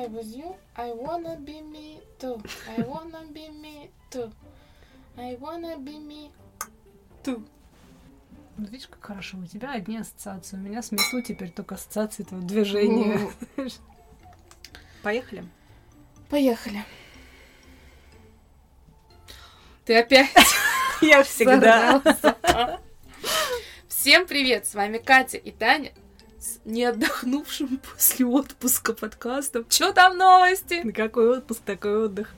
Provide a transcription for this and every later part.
I was you, I wanna be me too. I wanna be me too. I wanna be me too. Ну, видишь, как хорошо. У тебя одни ассоциации. У меня с мету теперь только ассоциации этого движения. Поехали? Поехали. Ты опять Я всегда. Всем привет, с вами Катя и Таня с не отдохнувшим после отпуска подкастом. Чё там новости? Какой отпуск, такой отдых.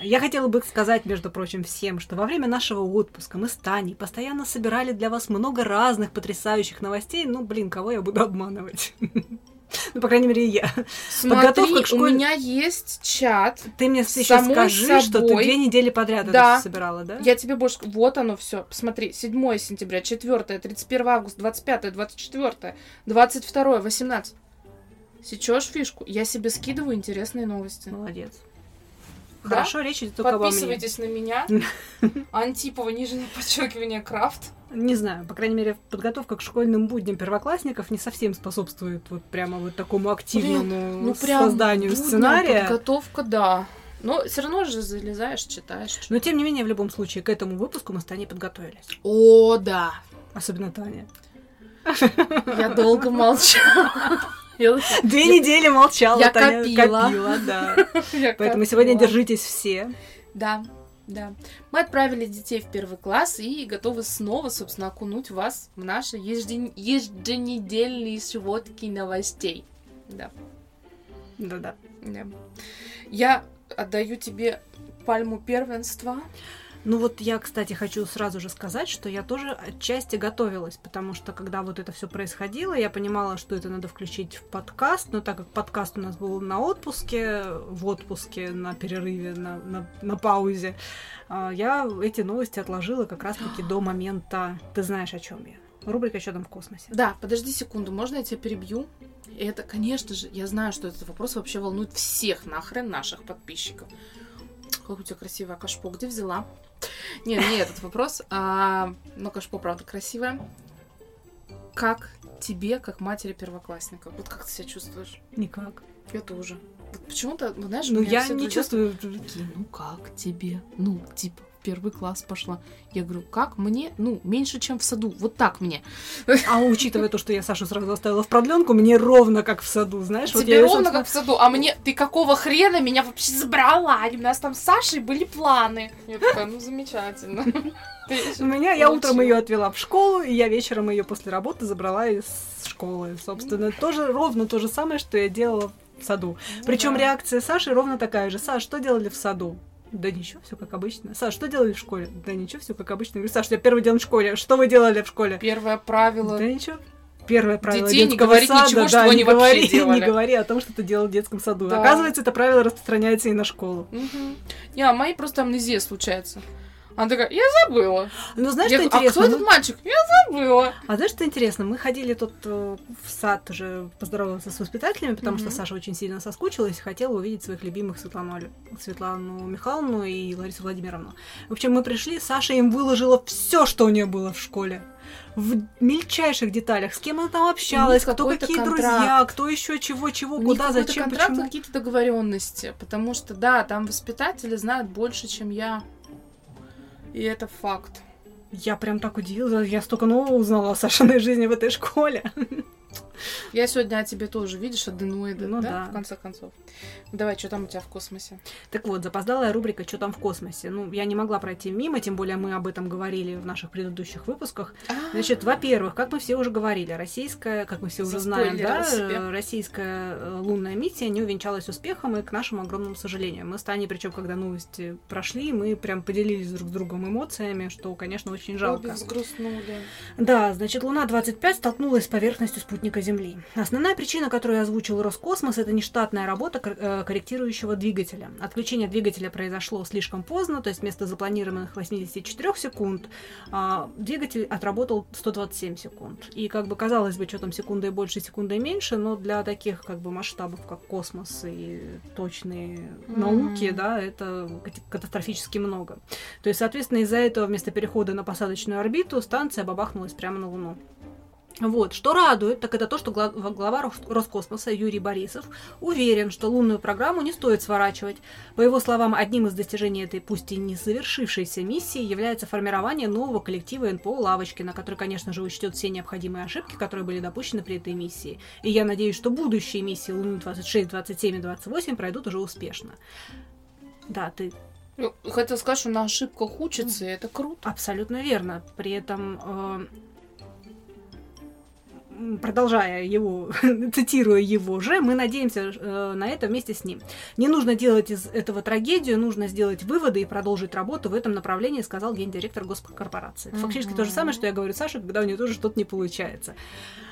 Я хотела бы сказать, между прочим, всем, что во время нашего отпуска мы с Таней постоянно собирали для вас много разных потрясающих новостей. Ну, блин, кого я буду обманывать? Ну, по крайней мере, я. Смотри, Подготовка к школе- у меня есть чат. Ты мне еще Самой скажи, что ты собой. две недели подряд Да. это собирала, да? Я тебе больше... Вот оно все. Посмотри. 7 сентября, 4, 31 августа, 25, 24, 22, 18. Сечешь фишку? Я себе скидываю интересные новости. Молодец. Да? Хорошо, речь идет только обо мне. Подписывайтесь на меня. Антипова, нижнее подчеркивание, крафт. Не знаю, по крайней мере, подготовка к школьным будням первоклассников не совсем способствует вот прямо вот такому активному Ну, прям созданию будня, сценария. Подготовка, да. Но все равно же залезаешь, читаешь. Но тем не менее, в любом случае, к этому выпуску мы с Таней подготовились. О, да. Особенно Таня. Я долго молчала. Я- Две Я- недели молчала, я Таня копила. копила, да. я Поэтому копила. сегодня держитесь все. Да, да. Мы отправили детей в первый класс и готовы снова, собственно, окунуть вас в наши ежеден- еженедельные сводки новостей. Да, Да-да. да. Я отдаю тебе пальму первенства. Ну вот я, кстати, хочу сразу же сказать, что я тоже отчасти готовилась, потому что когда вот это все происходило, я понимала, что это надо включить в подкаст, но так как подкаст у нас был на отпуске, в отпуске, на перерыве, на, на, на паузе, а, я эти новости отложила как раз-таки до момента «Ты знаешь, о чем я?» Рубрика «Что там в космосе?» Да, подожди секунду, можно я тебя перебью? Это, конечно же, я знаю, что этот вопрос вообще волнует всех нахрен наших подписчиков. Как у тебя красивая кашпо, где взяла? Не, не этот вопрос. А, но кашпо, правда, красивая. Как тебе, как матери первоклассника? Вот как ты себя чувствуешь? Никак. Я тоже. Вот почему-то, ну, знаешь, Ну я не друзья чувствую... такие, ну как тебе? Ну, типа, первый класс пошла. Я говорю, как мне? Ну, меньше, чем в саду. Вот так мне. А учитывая то, что я Сашу сразу оставила в продленку, мне ровно как в саду, знаешь? вот Тебе я её, ровно собственно, как в саду, а мне ты какого хрена меня вообще забрала? У нас там с Сашей были планы. Я такая, ну замечательно. У меня, я утром ее отвела в школу, и я вечером ее после работы забрала из школы. Собственно, тоже ровно то же самое, что я делала в саду. Причем да. реакция Саши ровно такая же. Саш, что делали в саду? Да ничего, все как обычно. Саш, что делали в школе? Да ничего, все как обычно. Я говорю, Саш, я первый день в школе. Что вы делали в школе? Первое правило. Да ничего. Первое правило Детей не детского говорить сада, ничего, да, что они не вообще говори, делали. не говори о том, что ты делал в детском саду. Да. Оказывается, это правило распространяется и на школу. Мгм. Не, а моей просто амнезия случается. Она такая, я забыла. Ну, знаешь, Я что говорю, а интересно? кто Мы- этот мальчик? Я забыла. А знаешь, что интересно? Мы ходили тут э, в сад уже поздороваться с воспитателями, потому что Мгм. Саша очень сильно соскучилась и хотела увидеть своих любимых Светлану, Светлану Михайловну и Ларису Владимировну. В общем, мы пришли, Саша им выложила все, что у нее было в школе. В мельчайших деталях, с кем она там общалась, кто какие контракт. друзья, кто еще чего, чего, У куда, зачем, контракт, почему. какие-то договоренности. Потому что, да, там воспитатели знают больше, чем я. И это факт. Я прям так удивилась, я столько нового узнала о Сашиной жизни в этой школе. Я сегодня о тебе тоже, видишь, аденоиды, Ну да, да. в конце концов. Давай, что там у тебя в космосе? Так вот, запоздалая рубрика «Что там в космосе?». Ну, я не могла пройти мимо, тем более мы об этом говорили в наших предыдущих выпусках. Значит, во-первых, как мы все уже говорили, российская, как мы все уже знаем, да, российская э, лунная миссия не увенчалась успехом, и к нашему огромному сожалению. Мы с Таней, причем, когда новости прошли, мы прям поделились друг с другом эмоциями, что, конечно, очень жалко. Обе взгрустнули. Да, значит, Луна-25 столкнулась с поверхностью спутника Земли. Основная причина, которую озвучил Роскосмос, это нештатная работа э, корректирующего двигателя. Отключение двигателя произошло слишком поздно, то есть вместо запланированных 84 секунд а, двигатель отработал 127 секунд. И как бы казалось бы, что там секундой больше, секундой меньше, но для таких как бы масштабов, как космос и точные Мгм. науки, да, это кат- катастрофически много. То есть, соответственно, из-за этого вместо перехода на посадочную орбиту станция бабахнулась прямо на Луну. Вот. Что радует, так это то, что гла- глава Рос- Роскосмоса Юрий Борисов уверен, что лунную программу не стоит сворачивать. По его словам, одним из достижений этой, пусть и не завершившейся миссии, является формирование нового коллектива НПО «Лавочкина», который, конечно же, учтет все необходимые ошибки, которые были допущены при этой миссии. И я надеюсь, что будущие миссии Луны 26, 27 и 28 пройдут уже успешно. Да, ты Ну, хотел сказать, что на ошибках учатся, и это круто. Абсолютно верно. При этом, э, продолжая его, цитируя его же, мы надеемся э, на это вместе с ним. Не нужно делать из этого трагедию, нужно сделать выводы и продолжить работу в этом направлении, сказал гендиректор госкорпорации. Это Фактически то же самое, что я говорю Саше, когда у нее тоже что-то не получается.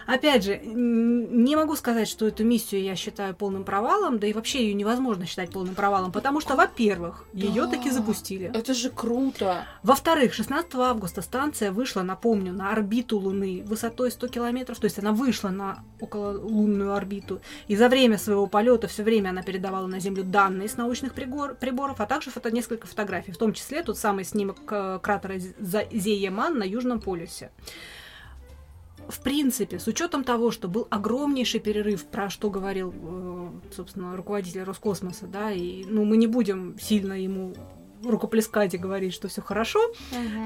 Опять же, не могу сказать, что эту миссию я считаю полным провалом, да и вообще ее невозможно считать полным провалом, потому что, во-первых, ее Да. таки запустили. Это же круто. Во-вторых, 16 августа станция вышла, напомню, на орбиту Луны высотой 100 километров, то есть она вышла на окололунную орбиту, и за время своего полета все время она передавала на Землю данные с научных пригор- приборов, а также фото несколько фотографий, в том числе тот самый снимок э, кратера Зееман на Южном полюсе. В принципе, с учетом того, что был огромнейший перерыв, про что говорил, э, собственно, руководитель Роскосмоса, да, и ну, мы не будем сильно ему рукоплескать и говорить, что все хорошо,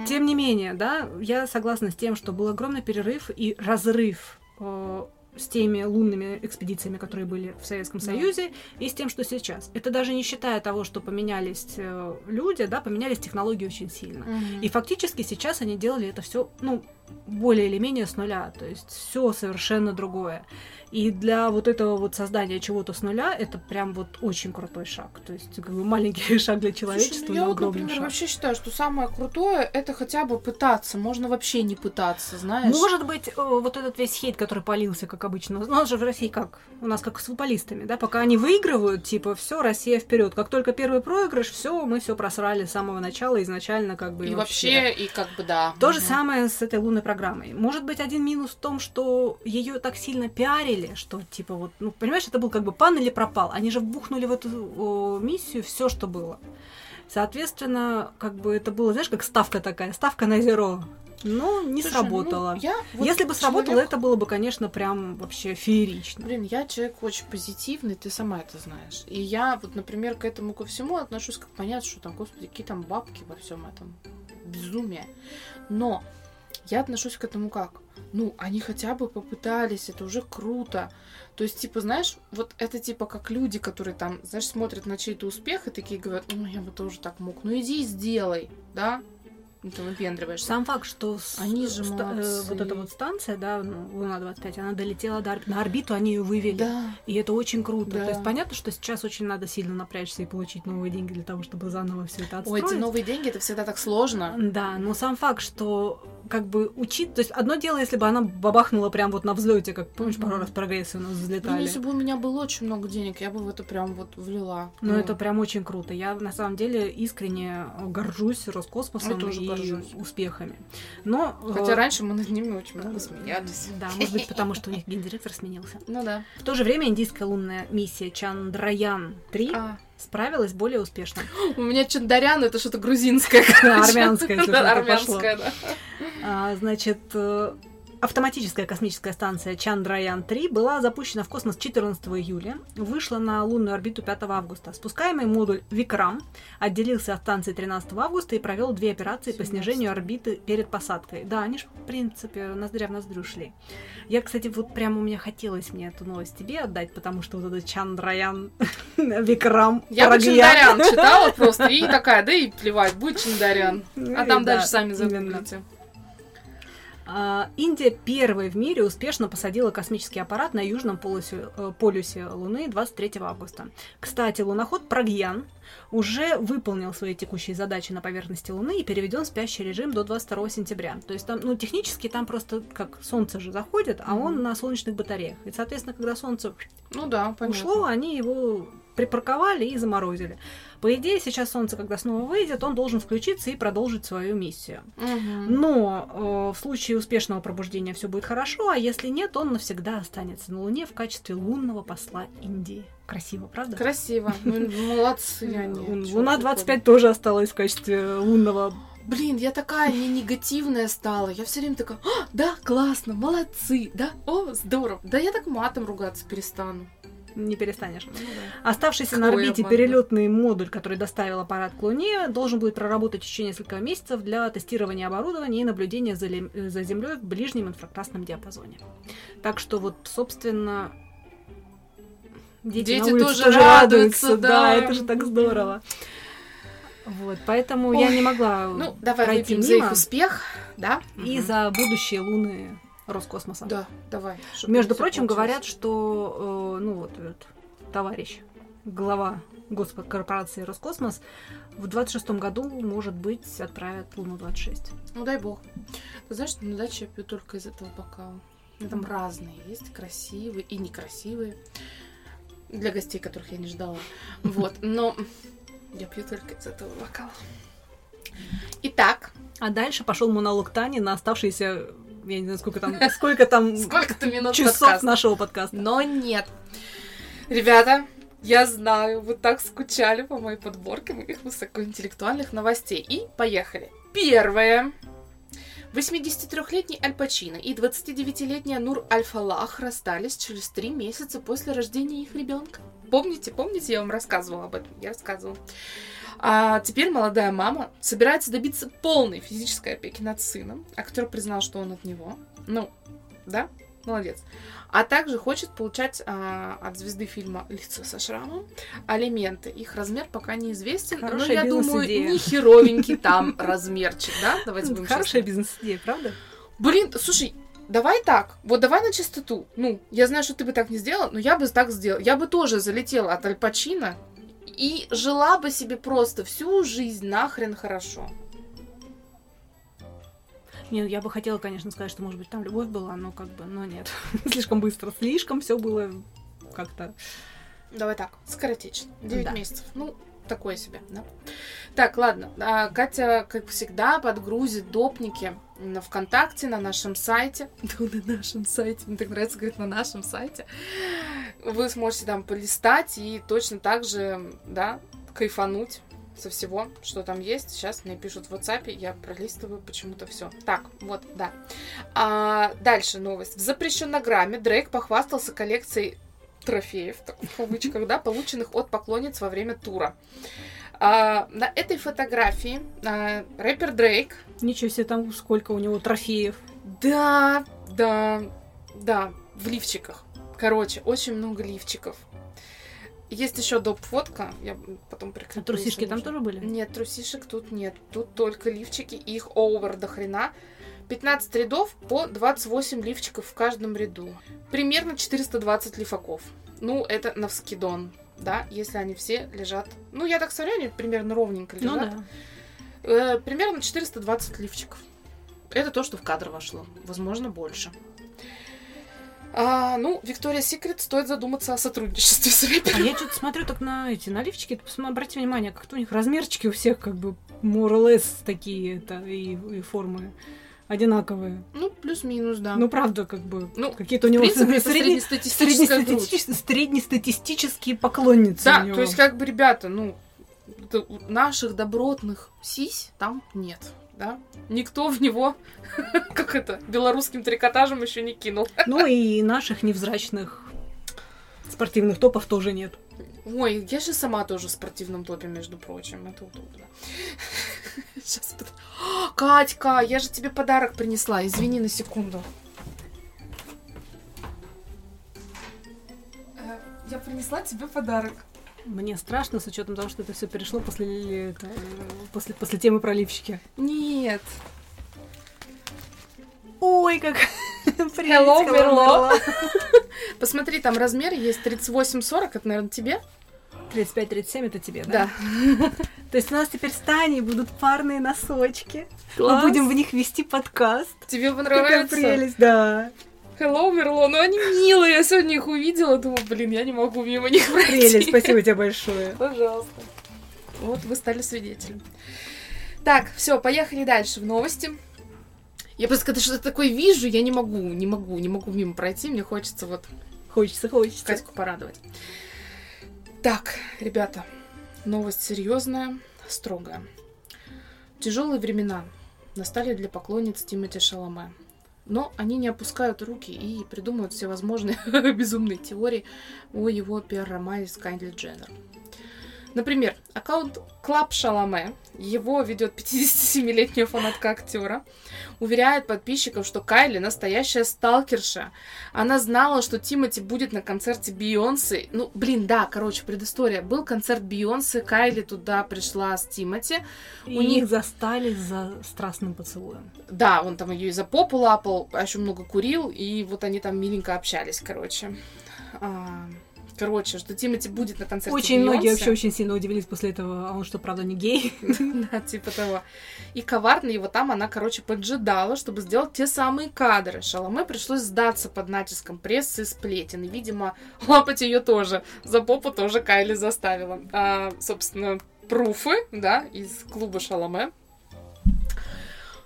тем не менее, да, я согласна с тем, что был огромный перерыв и разрыв э, с теми лунными экспедициями, которые были в Советском Да. Союзе, и с тем, что сейчас. Это даже не считая того, что поменялись э, люди, да, поменялись технологии очень сильно. Мгм. И фактически сейчас они делали это все, ну, более или менее с нуля, то есть все совершенно другое. И для вот этого вот создания чего-то с нуля это прям вот очень крутой шаг. То есть как бы маленький шаг для Слушай, человечества, ну я огромный например, шаг. вообще считаю, что самое крутое это хотя бы пытаться. Можно вообще не пытаться, знаешь. Может быть, э, вот этот весь хейт, который полился, как обычно. У нас же в России как? У нас как с футболистами, да? Пока они выигрывают, типа, все, Россия вперед. Как только первый проигрыш, все, мы все просрали с самого начала, изначально, как бы. И вообще, и как бы да. То же Мгм. самое с этой лунной программой. Может быть, один минус в том, что ее так сильно пиарили, что типа вот, ну, понимаешь, это был как бы пан или пропал. Они же вбухнули в эту о, миссию все, что было. Соответственно, как бы это было, знаешь, как ставка такая, ставка на зеро. Но не Слушай, ну, сработало. я вот Если бы сработало, человек- это было бы, конечно, прям вообще феерично. Блин, я человек очень позитивный, ты сама это знаешь. И я вот, например, к этому ко всему отношусь как понятно, что там, господи, какие там бабки во всем этом. Безумие. Но я отношусь к этому как? Ну, они хотя бы попытались, это уже круто. То есть, типа, знаешь, вот это типа как люди, которые там, знаешь, смотрят на чей-то успех и такие говорят, ну, я бы тоже так мог. Ну, иди и сделай, да? Ну, ты выпендриваешься. Сам факт, что с- Они же ста- э, вот эта вот станция, да, ну, Луна-25, она долетела до на орбиту, они ее вывели. Да. И это очень круто. Да. То есть понятно, что сейчас очень надо сильно напрячься и получить новые деньги для того, чтобы заново все это Ой, отстроить. эти новые деньги, это всегда так сложно. Да, но сам факт, что как бы учить... То есть одно дело, если бы она бабахнула прям вот на взлете, как, помнишь, пару раз прогрессы у нас Блин, взлетали. если бы у меня было очень много денег, я бы в это прям вот влила. Ну, Ну, это прям очень круто. Я на самом деле искренне горжусь Роскосмосом Я тоже и горжусь. успехами. Но Хотя э, раньше мы над ними очень много смеялись. Да, может быть, потому что у них гендиректор сменился. Ну да. В то же время индийская лунная миссия Чандраян-3 А, справилась более успешно. у меня Чандарян это что-то грузинское. Армянское, армянское, да. А, значит, э, автоматическая космическая станция Чандраян-3 была запущена в космос 14 июля, вышла на лунную орбиту 5 августа. Спускаемый модуль Викрам отделился от станции 13 августа и провел две операции по 17. снижению орбиты перед посадкой. Да, они же, в принципе, ноздря в ноздрю шли. Я, кстати, вот прямо у меня хотелось мне эту новость тебе отдать, потому что вот этот Чандраян Викрам Я бы. Чандарян читала просто и такая, да и плевать, будет Чандарян. А там Да, дальше сами загуглите. А, Индия первой в мире успешно посадила космический аппарат на южном полюсе, э, полюсе Луны 23 августа. Кстати, луноход Прагьян уже выполнил свои текущие задачи на поверхности Луны и переведен в спящий режим до 22 сентября. То есть там, ну, технически там просто как Солнце же заходит, а он Мгм. на солнечных батареях. И, соответственно, когда Солнце Ну да, ушло, они его припарковали и заморозили. По идее, сейчас Солнце, когда снова выйдет, он должен включиться и продолжить свою миссию. Мгм. Но э, в случае успешного пробуждения все будет хорошо, а если нет, он навсегда останется на Луне в качестве лунного посла Индии. Красиво, правда? Красиво. Ну, Молодцы они. Лун- Чё Луна такое? 25 тоже осталась в качестве лунного блин, я такая не негативная стала. Я все время такая, «А, да, классно, молодцы, да, о, здорово. Да я так матом ругаться перестану. Не перестанешь. Ну да. Оставшийся на Какой орбите обман. перелетный модуль, который доставил аппарат к Луне, должен будет проработать еще несколько месяцев для тестирования оборудования и наблюдения за, лем- э, за Землей в ближнем инфракрасном диапазоне. Так что вот, собственно, дети, Дети на улице тоже радуются, да. это же так здорово. Вот, поэтому я Ой, не могла Ну, давай пройти выпьем за их мимо успех, да? и Мгм. за будущее Луны Роскосмоса. Да, давай. Между прочим, получилось. говорят, что, э, ну вот этот товарищ, глава госкорпорации Роскосмос, в 26 году, может быть, отправят Луну-26. Ну, дай бог. Ты знаешь, на даче я пью только из этого бокала. Там разные есть, красивые и некрасивые. Для гостей, которых я не ждала. Вот, но я пью только из этого бокала. Итак, А дальше пошел монолог Тани на оставшиеся, я не знаю, сколько там, сколько там сколько-то минут часов подкаста. нашего подкаста. Но нет. Ребята, я знаю, вы так скучали по моей подборке моих высокоинтеллектуальных новостей. И поехали. Первое. 83-летний Аль Пачино и 29-летняя Нур Аль-Фалах расстались через три месяца после рождения их ребенка. Помните, помните, я вам рассказывала об этом? Я рассказывала. А теперь молодая мама собирается добиться полной физической опеки над сыном, актер признал, что он от него. Ну, да, молодец. А также хочет получать а, от звезды фильма «Лицо со шрамом» алименты. Их размер пока неизвестен, но Хорошая я думаю, не херовенький там размерчик, да? Давайте будем Хорошая бизнес-идея, правда? Блин, слушай, давай так, вот давай на чистоту. Ну, я знаю, что ты бы так не сделала, но я бы так сделала. Я бы тоже залетела от Аль Пачино и жила бы себе просто всю жизнь нахрен хорошо. Не, я бы хотела, конечно, сказать, что, может быть, там любовь была, но как бы, но нет. Слишком быстро, слишком все было как-то... Давай так, скоротечно. 9 Да. месяцев. Ну, такое себе, да. Так, ладно. А, Катя, как всегда, подгрузит допники на ВКонтакте, на нашем сайте. Ну, на нашем сайте. Мне так нравится говорить на нашем сайте. Вы сможете там полистать и точно так же, да, кайфануть со всего, что там есть. Сейчас мне пишут в WhatsApp, я пролистываю почему-то все. Так, вот, да. А, дальше новость. В запрещеннограмме Дрейк похвастался коллекцией трофеев, в кавычках, да, полученных от поклонниц во время тура. А, на этой фотографии а, рэпер Дрейк, Ничего себе, там сколько у него трофеев. да, да, да, в лифчиках. Короче, очень много лифчиков. Есть еще доп. фотка, я потом прикреплю. А трусишки там тоже были? Нет, трусишек тут нет. Тут только лифчики, и их овер до хрена. 15 рядов по 28 лифчиков в каждом ряду. Примерно 420 лифаков. Ну, это на вскидон, да, если они все лежат. Ну, я так смотрю, они примерно ровненько Ну лежат. да. Э, примерно 420 лифчиков. Это то, что в кадр вошло. Возможно, больше. А, ну, Виктория Секрет стоит задуматься о сотрудничестве с А рэпером. я что-то смотрю так на эти наливчики, ты посмотри, обрати внимание, как-то у них размерчики у всех как бы more or less такие это и, и формы одинаковые. Ну, плюс-минус, да. Ну, правда, как бы Ну, какие-то у него принципе, средне- среднестатистические, среднестатистические поклонницы Да, то есть, как бы, ребята, ну, наших добротных сись там нет, да? Никто в него, как это, белорусским трикотажем еще не кинул. Ну и наших невзрачных спортивных топов тоже нет. Ой, я же сама тоже в спортивном топе, между прочим, это удобно. Сейчас под- Катька, я же тебе подарок принесла, извини на секунду. Э, Я принесла тебе подарок. Мне страшно с учетом того, что это все перешло после, это, после, после темы про лифчики. Нет. Ой, как Hello, Hello, Мерло. Посмотри, там размер есть 38-40, это, наверное, тебе? 35-37 это тебе, да? Да. То есть у нас теперь с Таней будут парные носочки. Класс. Мы будем в них вести подкаст. Тебе Какая понравится? прелесть, да. Hello, Мерло. Ну, они милые. Я сегодня их увидела. Думаю, блин, я не могу мимо них пройти. Прелесть, спасибо тебе большое. Пожалуйста. Вот вы стали свидетелем. Так, все, поехали дальше в новости. Я просто когда что-то такое вижу, я не могу, не могу, не могу мимо пройти. Мне хочется вот Хочется, хочется. Катьку порадовать. Так, ребята, новость серьезная, строгая. Тяжелые времена настали для поклонниц Тимоти Шаламе. Но они не опускают руки и придумывают всевозможные безумные теории о его пиар-романе с Кайли Дженнер. Например, аккаунт Club Chalamet, его ведет 57-летняя фанатка актера, уверяет подписчиков, что Кайли настоящая сталкерша. Она знала, что Тимати будет на концерте Бейонсе. Ну, блин, да, короче, предыстория. Был концерт Бейонсе, Кайли туда пришла с Тимати. И У них застали за страстным поцелуем. Да, он там ее и за попу лапал, а еще много курил, и вот они там миленько общались, короче. А... Короче, что Тимати будет на концерте Очень Бейонсе. многие вообще очень сильно удивились после этого, а он что, правда, не гей? Да, типа того. И коварно его там она, короче, поджидала, чтобы сделать те самые кадры. Шаломе пришлось сдаться под натиском прессы и сплетен. И, видимо, лапать ее тоже. За попу тоже Кайли заставила. А, собственно, пруфы, да, из клуба Шаломе.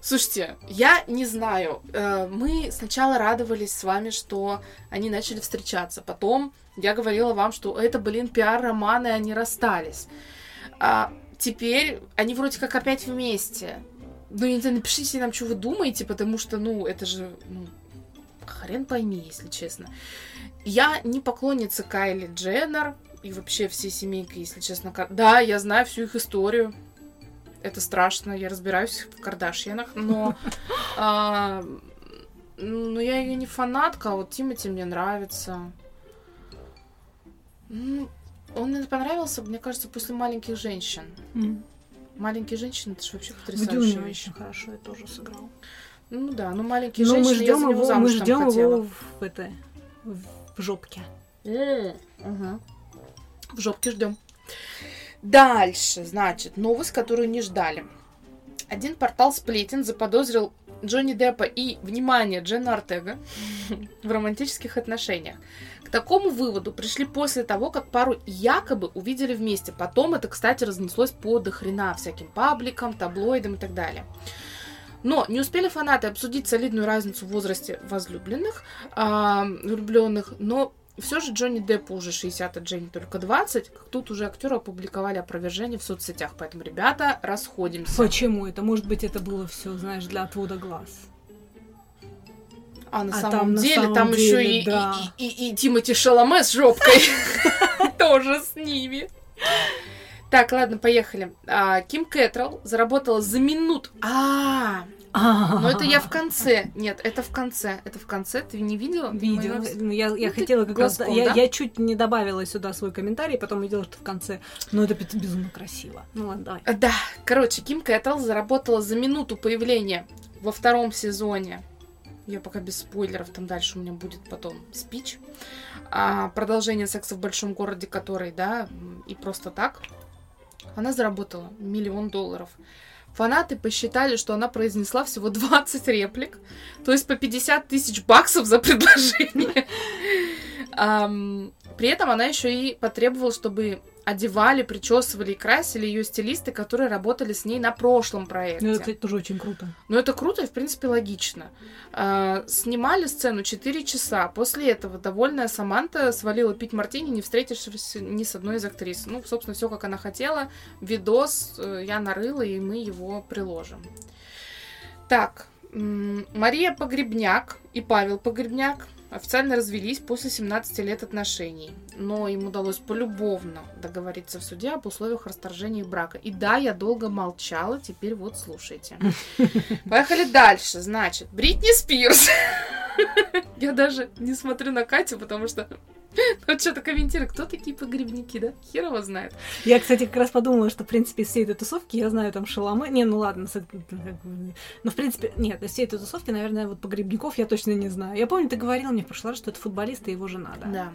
Слушайте, я не знаю. Э, мы сначала радовались с вами, что они начали встречаться. Потом я говорила вам, что это, блин, пиар-романы, они расстались. А теперь они вроде как опять вместе. Ну, не знаю, напишите нам, что вы думаете, потому что, ну, это же, ну, хрен пойми, если честно. Я не поклонница Кайли Дженнер и вообще всей семейки, если честно. Да, я знаю всю их историю. Это страшно, я разбираюсь в Кардашьянах, но... А, ну, я ее не фанатка, а вот Тимати мне нравится. Ну, он мне понравился, мне кажется, после маленьких женщин. Mm. Маленькие женщины, это же вообще потрясающая вещь. очень хорошо я тоже сыграл. Ну да, ну маленькие но женщины, мы ждем я его, мы ждем его в, это, в жопке. Mm. Угу. В жопке ждем. Дальше, значит, новость, которую не ждали. Один портал сплетен заподозрил Джонни Деппа и, внимание, Дженна Артега в романтических отношениях такому выводу пришли после того, как пару якобы увидели вместе. Потом это, кстати, разнеслось по дохрена всяким пабликам, таблоидам и так далее. Но не успели фанаты обсудить солидную разницу в возрасте возлюбленных, э, влюбленных, но все же Джонни Деппу уже 60, а Дженни только 20. Как тут уже актеры опубликовали опровержение в соцсетях. Поэтому, ребята, расходимся. Почему это? Может быть, это было все, знаешь, для отвода глаз. А на а самом там, деле, на самом там деле, еще и, да. и, и, и Тимати Шаломе с жопкой тоже с ними. Так, ладно, поехали. А, Ким Кэтрол заработала за минут. А, но это я в конце. Нет, это в конце. Это в конце. Ты не видела? Видела. Ну, я, я ну, хотела как раз... Я, я чуть не добавила сюда свой комментарий, потом увидела, что в конце. Но это безумно красиво. Ну ладно, давай. Да. Короче, Ким Кэтрол заработала за минуту появления во втором сезоне я пока без спойлеров, там дальше у меня будет потом спич. А продолжение секса в большом городе, который, да, и просто так. Она заработала миллион долларов. Фанаты посчитали, что она произнесла всего 20 реплик, то есть по 50 тысяч баксов за предложение. При этом она еще и потребовала, чтобы одевали, причесывали и красили ее стилисты, которые работали с ней на прошлом проекте. Ну, это тоже очень круто. Ну, это круто и, в принципе, логично. А, снимали сцену 4 часа. После этого довольная Саманта свалила пить мартини, не встретившись ни с одной из актрис. Ну, собственно, все, как она хотела. Видос э, я нарыла, и мы его приложим. Так, Мария Погребняк и Павел Погребняк официально развелись после 17 лет отношений, но им удалось полюбовно договориться в суде об условиях расторжения брака. И да, я долго молчала, теперь вот слушайте. Поехали дальше. Значит, Бритни Спирс. Я даже не смотрю на Катю, потому что Вот что-то комментирует, кто такие погребники, да? Хер его знает. Я, кстати, как раз подумала, что, в принципе, из всей этой тусовки я знаю там Шаломе. Не, ну ладно, но, в принципе, нет, из всей этой тусовки, наверное, вот погребников я точно не знаю. Я помню, ты говорила мне в прошлый раз, что это футболист и его жена, да? Да.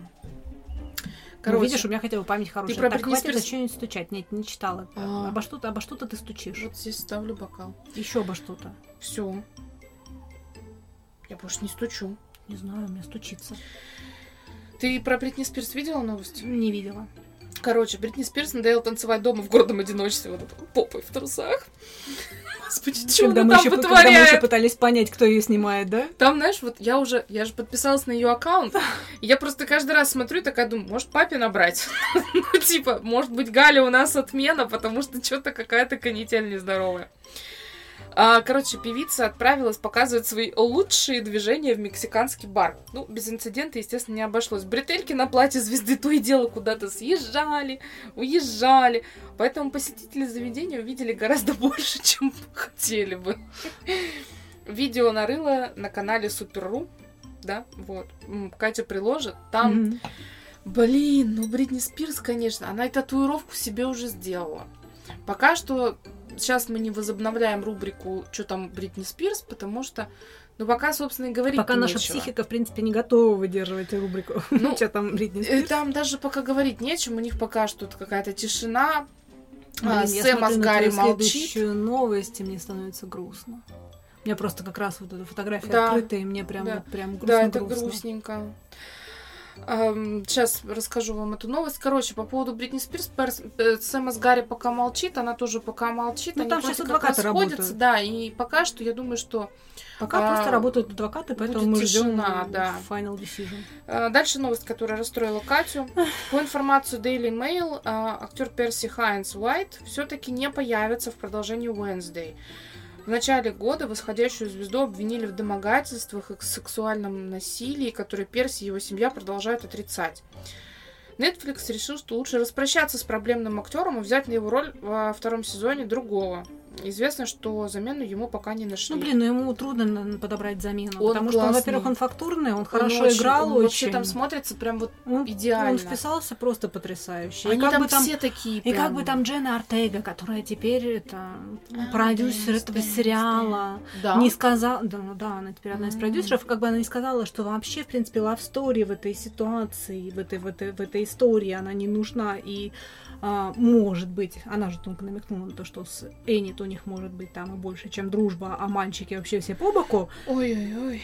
Короче, ну, видишь, у меня хотя бы память хорошая. Ты про так, хватит Спирс... что-нибудь стучать. Нет, не читала. А... Обо что-то, обо что-то ты стучишь. Вот здесь ставлю бокал. Еще обо что-то. Все. Я больше не стучу. Не знаю, у меня стучится. Ты про Бритни Спирс видела новость? Не видела. Короче, Бритни Спирс надоело танцевать дома в гордом одиночестве, вот попой в трусах. Господи, что Когда она мы, там еще, когда мы еще пытались понять, кто ее снимает, да? Там, знаешь, вот я уже, я же подписалась на ее аккаунт, и я просто каждый раз смотрю и такая думаю, может, папе набрать? Ну, типа, может быть, Галя у нас отмена, потому что что-то какая-то канитель нездоровая. А, короче, певица отправилась показывать свои лучшие движения в мексиканский бар. Ну, без инцидента, естественно, не обошлось. Бретельки на платье звезды то и дело куда-то съезжали, уезжали. Поэтому посетители заведения увидели гораздо больше, чем хотели бы. Видео нарыла на канале Супер.ру. Да, вот. Катя приложит. Там, блин, ну Бритни Спирс, конечно, она и татуировку себе уже сделала. Пока что сейчас мы не возобновляем рубрику «Что там Бритни Спирс», потому что, ну, пока, собственно, и говорить Пока наша нечего. психика, в принципе, не готова выдерживать рубрику. Ну, что там Бритни Э, Спирс? Там даже пока говорить нечем, у них пока что тут какая-то тишина. Блин, А, смотрю с Гарри молчит. следующую новость, и мне становится грустно. У меня просто как раз вот эта фотография Да, открытая, и мне прям, да. вот прям грустно, Да, это грустно. грустненько. Сейчас расскажу вам эту новость. Короче, по поводу Бритни Спирс, Перс- э, Сэма с Гарри пока молчит, она тоже пока молчит. Ну, они там как адвокаты расходятся, работают. Да, и пока что я думаю, что... Пока А, просто работают адвокаты, поэтому мы ждем тишина, да. final decision. Э, Дальше новость, которая расстроила Катю. По информации Daily Mail, э, актер Перси Хайнс Уайт все-таки не появится в продолжении Wednesday. В начале года восходящую звезду обвинили в домогательствах и сексуальном насилии, которые Перси и его семья продолжают отрицать. Netflix решил, что лучше распрощаться с проблемным актером и взять на его роль во втором сезоне другого. Известно, что замену ему пока не нашли. Ну, блин, ну ему трудно подобрать замену, Он потому что, он, классный. во-первых, он фактурный, он Он хорошо очень- играл он очень. Вообще там смотрится прям вот он, идеально. Он вписался просто потрясающе. Они и как там бы там все такие И как бы там Джена Артега, которая теперь это А, продюсер Дэнс, этого Дэнс, сериала, Да. не сказала, да, ну да, она теперь одна из продюсеров, как бы она не сказала, что вообще, в принципе, story в этой ситуации, в этой, в этой, в этой истории она не нужна, и а, может быть, она же только намекнула на то, что с Энни то них может быть там и больше, чем дружба, а мальчики вообще все по боку. Ой-ой-ой.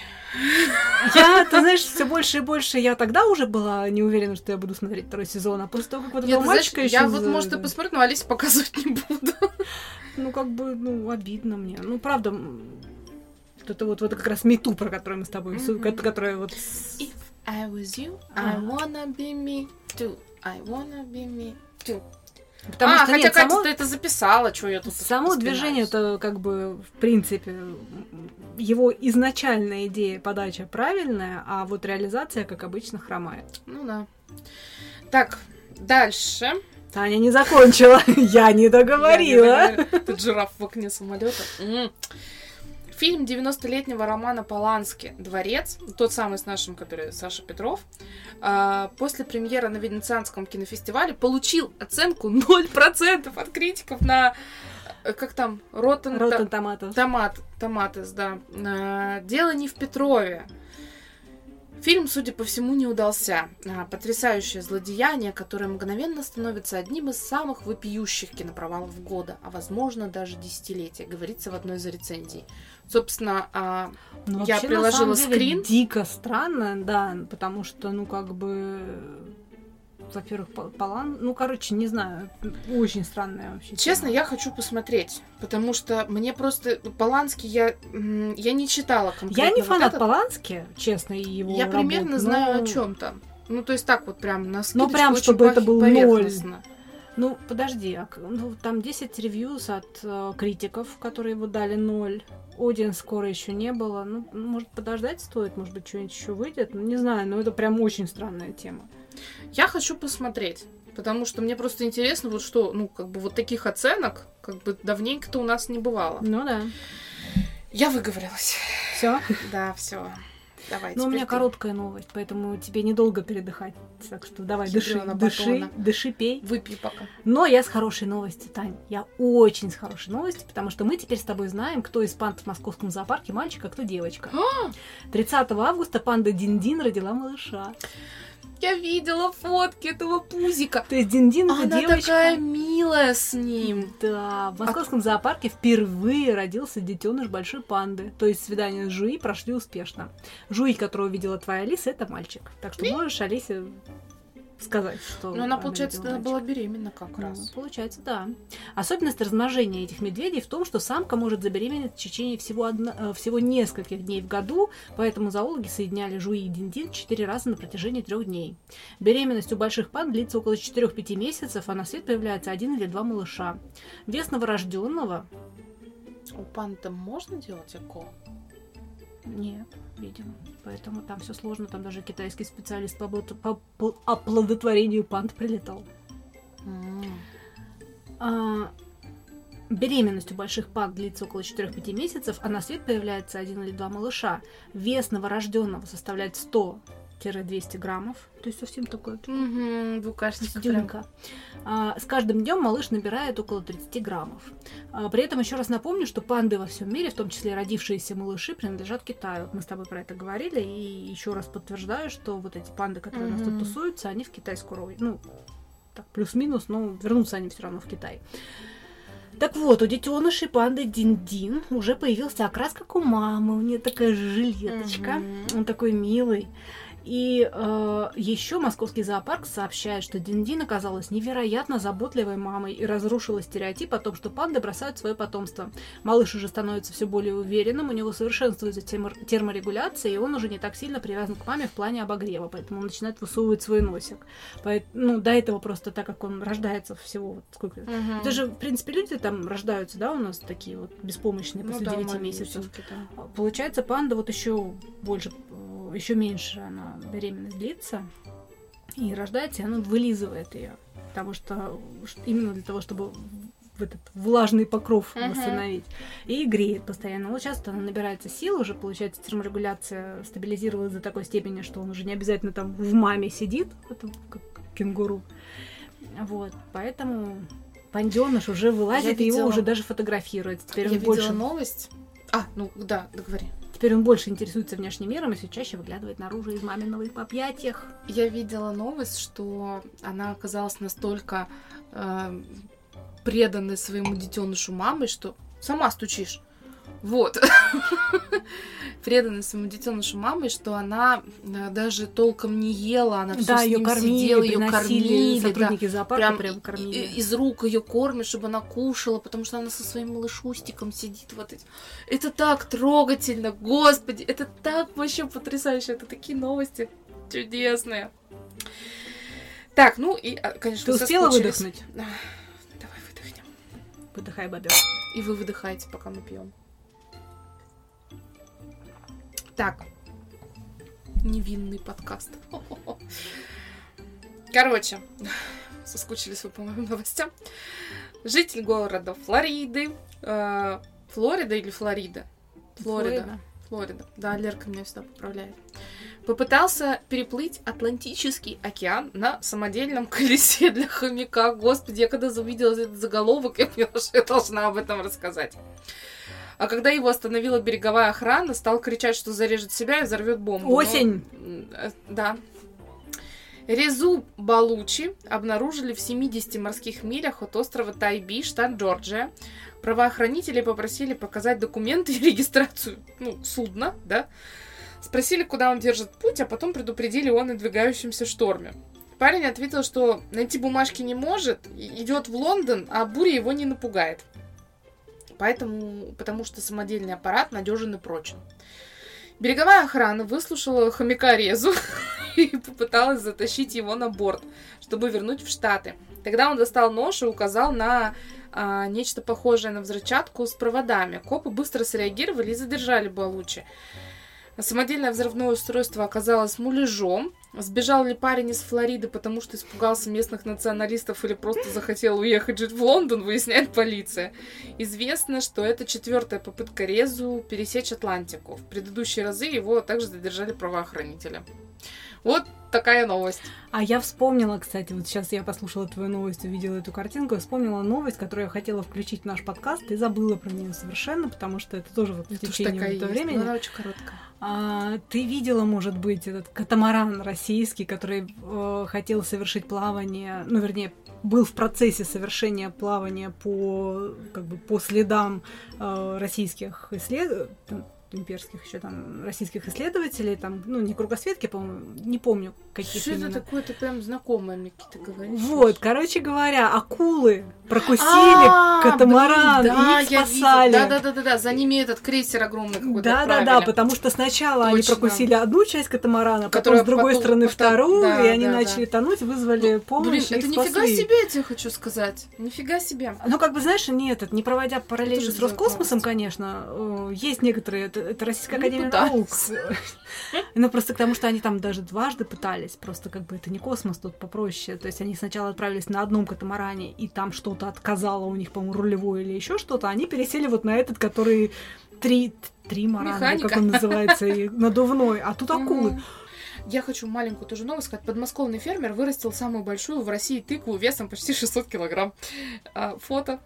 Я, ты знаешь, все больше и больше, я тогда уже была не уверена, что я буду смотреть второй сезон, а после того, как вот этого мальчика еще... я вот, может, и посмотрю, но Алисе показывать не буду. Ну, как бы, ну, обидно мне. Ну, правда, это вот, вот как раз мету, про которую мы с тобой, ко- которая вот... If I was you, I А. wanna be me too. I wanna be me too. Потому а, что хотя нет, Катя, само, ты это записала, что я тут само движение, это как бы, в принципе, его изначальная идея подача правильная, а вот реализация, как обычно, хромает. Ну да. Так, дальше. Таня не закончила, я не Я договорила. не договорила. Тут жираф в окне самолета. Фильм 90-летнего романа Полански «Дворец», тот самый с нашим, который Саша Петров, а, после премьеры на Венецианском кинофестивале получил оценку 0% от критиков на, э, как там, Rotten, Роттен томатов. Томат, томатес, да. А, Дело не в Петрове. Фильм, судя по всему, не удался. А, Потрясающее злодеяние, которое мгновенно становится одним из самых вопиющих кинопровалов года, а возможно даже десятилетия, говорится в одной из рецензий. Собственно, а, Ну, Я вообще, приложила деле, скрин. Дико странно, да, потому что, ну, как бы, во-первых, Пал- Палан, ну, короче, не знаю, очень странная вообще. честно, тема. я хочу посмотреть, потому что мне просто Поланский я я не читала конкретно. Я не вот фанат этот. Полански, честно, и его Я примерно работ, знаю но- о чем там. Ну, то есть так вот прям на Ну, прям, чтобы это был ноль. Ну, подожди, а ну, там 10 ревьюз от э, критиков, которые его дали ноль. Один скоро еще не было. Ну, может, подождать стоит, может быть, что-нибудь еще выйдет. Ну, не знаю, но это прям очень странная тема. Я хочу посмотреть, потому что мне просто интересно, вот что, ну, как бы вот таких оценок, как бы давненько-то у нас не бывало. Ну да. Я выговорилась. Все. Да, все. Давай. Ну, у меня ты. короткая новость, поэтому тебе недолго передыхать. Так что давай, дыши, дыши, дыши, пей. Выпей пока. Но я с хорошей новостью, Тань. Я очень с хорошей новостью, потому что мы теперь с тобой знаем, кто из панд в московском зоопарке мальчик, а кто девочка. 30 августа панда Дин-Дин родила малыша. Я видела фотки этого пузика. То есть Дин-Дин это Она девочка. такая милая с ним. Да, в московском зоопарке впервые родился детеныш большой панды. То есть свидание с Жуи прошли успешно. Жуи, которого видела твоя Алиса, это мальчик. Так что можешь Алисе сказать, что... Ну, она, получается, мальчика. была беременна как Ну, раз. Получается, да. Особенность размножения этих медведей в том, что самка может забеременеть в течение всего, одно- э, всего нескольких дней в году, поэтому зоологи соединяли жуи и диндин четыре раза на протяжении трех дней. Беременность у больших панд длится около 4-5 месяцев, а на свет появляется один или два малыша. Вес новорожденного У панды можно делать ЭКО? нет, видимо. Поэтому там все сложно. Там даже китайский специалист по, по пл- оплодотворению панд прилетал. М. А, Беременность у больших панд длится около 4-5 месяцев, а на свет появляется один или два малыша. Вес новорожденного составляет 100-200 граммов, то есть совсем такой Букашечка. Дюнка. А, С каждым днем малыш набирает около 30 граммов. А, При этом еще раз напомню, что панды во всем мире, в том числе родившиеся малыши, принадлежат Китаю. Мы с тобой про это говорили, и еще раз подтверждаю, что вот эти панды, которые у нас тут тусуются, они в Китай скоро, ну, так, плюс-минус, но вернутся они все равно в Китай. Так вот, у детенышей панды Дин-Дин уже появился окрас, как у мамы. У нее такая жилеточка. Мгм. Он такой милый. И еще московский зоопарк сообщает, что Диндин оказалась невероятно заботливой мамой и разрушила стереотип о том, что панды бросают свое потомство. Малыш уже становится все более уверенным, у него совершенствуется термо- терморегуляция, и он уже не так сильно привязан к маме в плане обогрева, поэтому он начинает высовывать свой носик. Поэт- ну, до этого просто так как он рождается всего вот сколько Мгм. это же, в принципе, люди там рождаются, да, у нас такие вот беспомощные Ну после да, 9 маленькие месяцев. всё-таки, да. Получается, панда вот еще больше, еще меньше она беременность длится. И рождается, и она вылизывает ее. Потому что именно для того, чтобы в этот влажный покров Мгм. восстановить. И греет постоянно. Вот сейчас она набирается сил, уже получается терморегуляция стабилизировалась до такой степени, что он уже не обязательно там в маме сидит, вот как кенгуру. Вот, поэтому панденыш уже вылазит, и его видела- уже даже фотографируют. Теперь Я он видела больше новость. А, ну да, договори. Теперь он больше интересуется внешним миром и все чаще выглядывает наружу из маминого объятиях. Я видела новость, что она оказалась настолько э, преданной своему детенышу мамой, что сама стучишь. Вот. преданной своему детенышу мамой, что она э, даже толком не ела, она все да, с ее ним кормили, сидела, ее кормили, да. сотрудники зоопарка Прям, прям, кормили. из рук ее кормят, чтобы она кушала, потому что она со своим малышустиком сидит вот эти. Это так трогательно, господи, это так вообще потрясающе, это такие новости чудесные. Так, ну и, а, конечно, Ты успела выдохнуть? Давай выдохнем. Выдыхай, бобер. И вы выдыхаете, пока мы пьем. Так. Невинный подкаст. Короче, соскучились вы по моим новостям. Житель города Флориды. э, Флорида или Флорида? Флорида. Флорида. Да, Лерка меня всегда поправляет. Попытался переплыть Атлантический океан на самодельном колесе для хомяка. Господи, я когда увидела этот заголовок, я поняла, что я должна об этом рассказать. А когда его остановила береговая охрана, стал кричать, что зарежет себя и взорвет бомбу. Но- Осень. М, э, Да. Резу Балучи обнаружили в 70 морских милях от острова Тайби, штат Джорджия. Правоохранители попросили показать документы и регистрацию ну, судна, да. Спросили, куда он держит путь, а потом предупредили о надвигающемся шторме. Парень ответил, что найти бумажки не может, идет в Лондон, а буря его не напугает. Поэтому, потому что самодельный аппарат надежен и прочен. Береговая охрана выслушала хомяка Резу и попыталась затащить его на борт, чтобы вернуть в Штаты. Тогда он достал нож и указал на а, нечто похожее на взрывчатку с проводами. Копы быстро среагировали и задержали Балучи. Самодельное взрывное устройство оказалось муляжом. Сбежал ли парень из Флориды, потому что испугался местных националистов или просто захотел уехать жить в Лондон, выясняет полиция. Известно, что это четвертая попытка Резу пересечь Атлантику. В предыдущие разы его также задержали правоохранители. Вот такая новость. А я вспомнила, кстати, вот сейчас я послушала твою новость, увидела эту картинку, и вспомнила новость, которую я хотела включить в наш подкаст, и забыла про нее совершенно, потому что это тоже вот в Это течение этого есть, времени. она очень короткая. А, ты видела, может быть, этот катамаран российский, который э, хотел совершить плавание, ну, вернее, был в процессе совершения плавания по, как бы, по следам э, российских исслед... имперских еще там российских исследователей, там, ну, не кругосветки, по-моему, не помню, какие Что это такое? Ты прям знакомое мне какие-то говоришь. Вот, короче говоря, акулы прокусили А, катамаран, да, их спасали. видела. Да, да, да, да, да, за ними этот крейсер огромный какой-то Да, да, да, отправили. потому что сначала они прокусили одну часть катамарана, потом с другой стороны вторую, и они начали тонуть, вызвали помощь, Блин, и это нифига себе, я тебе хочу сказать. Нифига себе. Ну, как бы, знаешь, нет, не проводя параллели с Роскосмосом, конечно, э, есть некоторые, это, Российская Не Академия Наук. пытались. Ну, просто потому что они там даже дважды пытались, просто как бы это не космос, тут попроще. То есть они сначала отправились на одном катамаране, и там что-то отказало у них, по-моему, рулевое или еще что-то, они пересели вот на этот, который три, три марана, как он называется, и надувной, а тут акулы. Я хочу маленькую тоже новость сказать. Подмосковный фермер вырастил самую большую в России тыкву весом почти 600 килограмм. А, фото.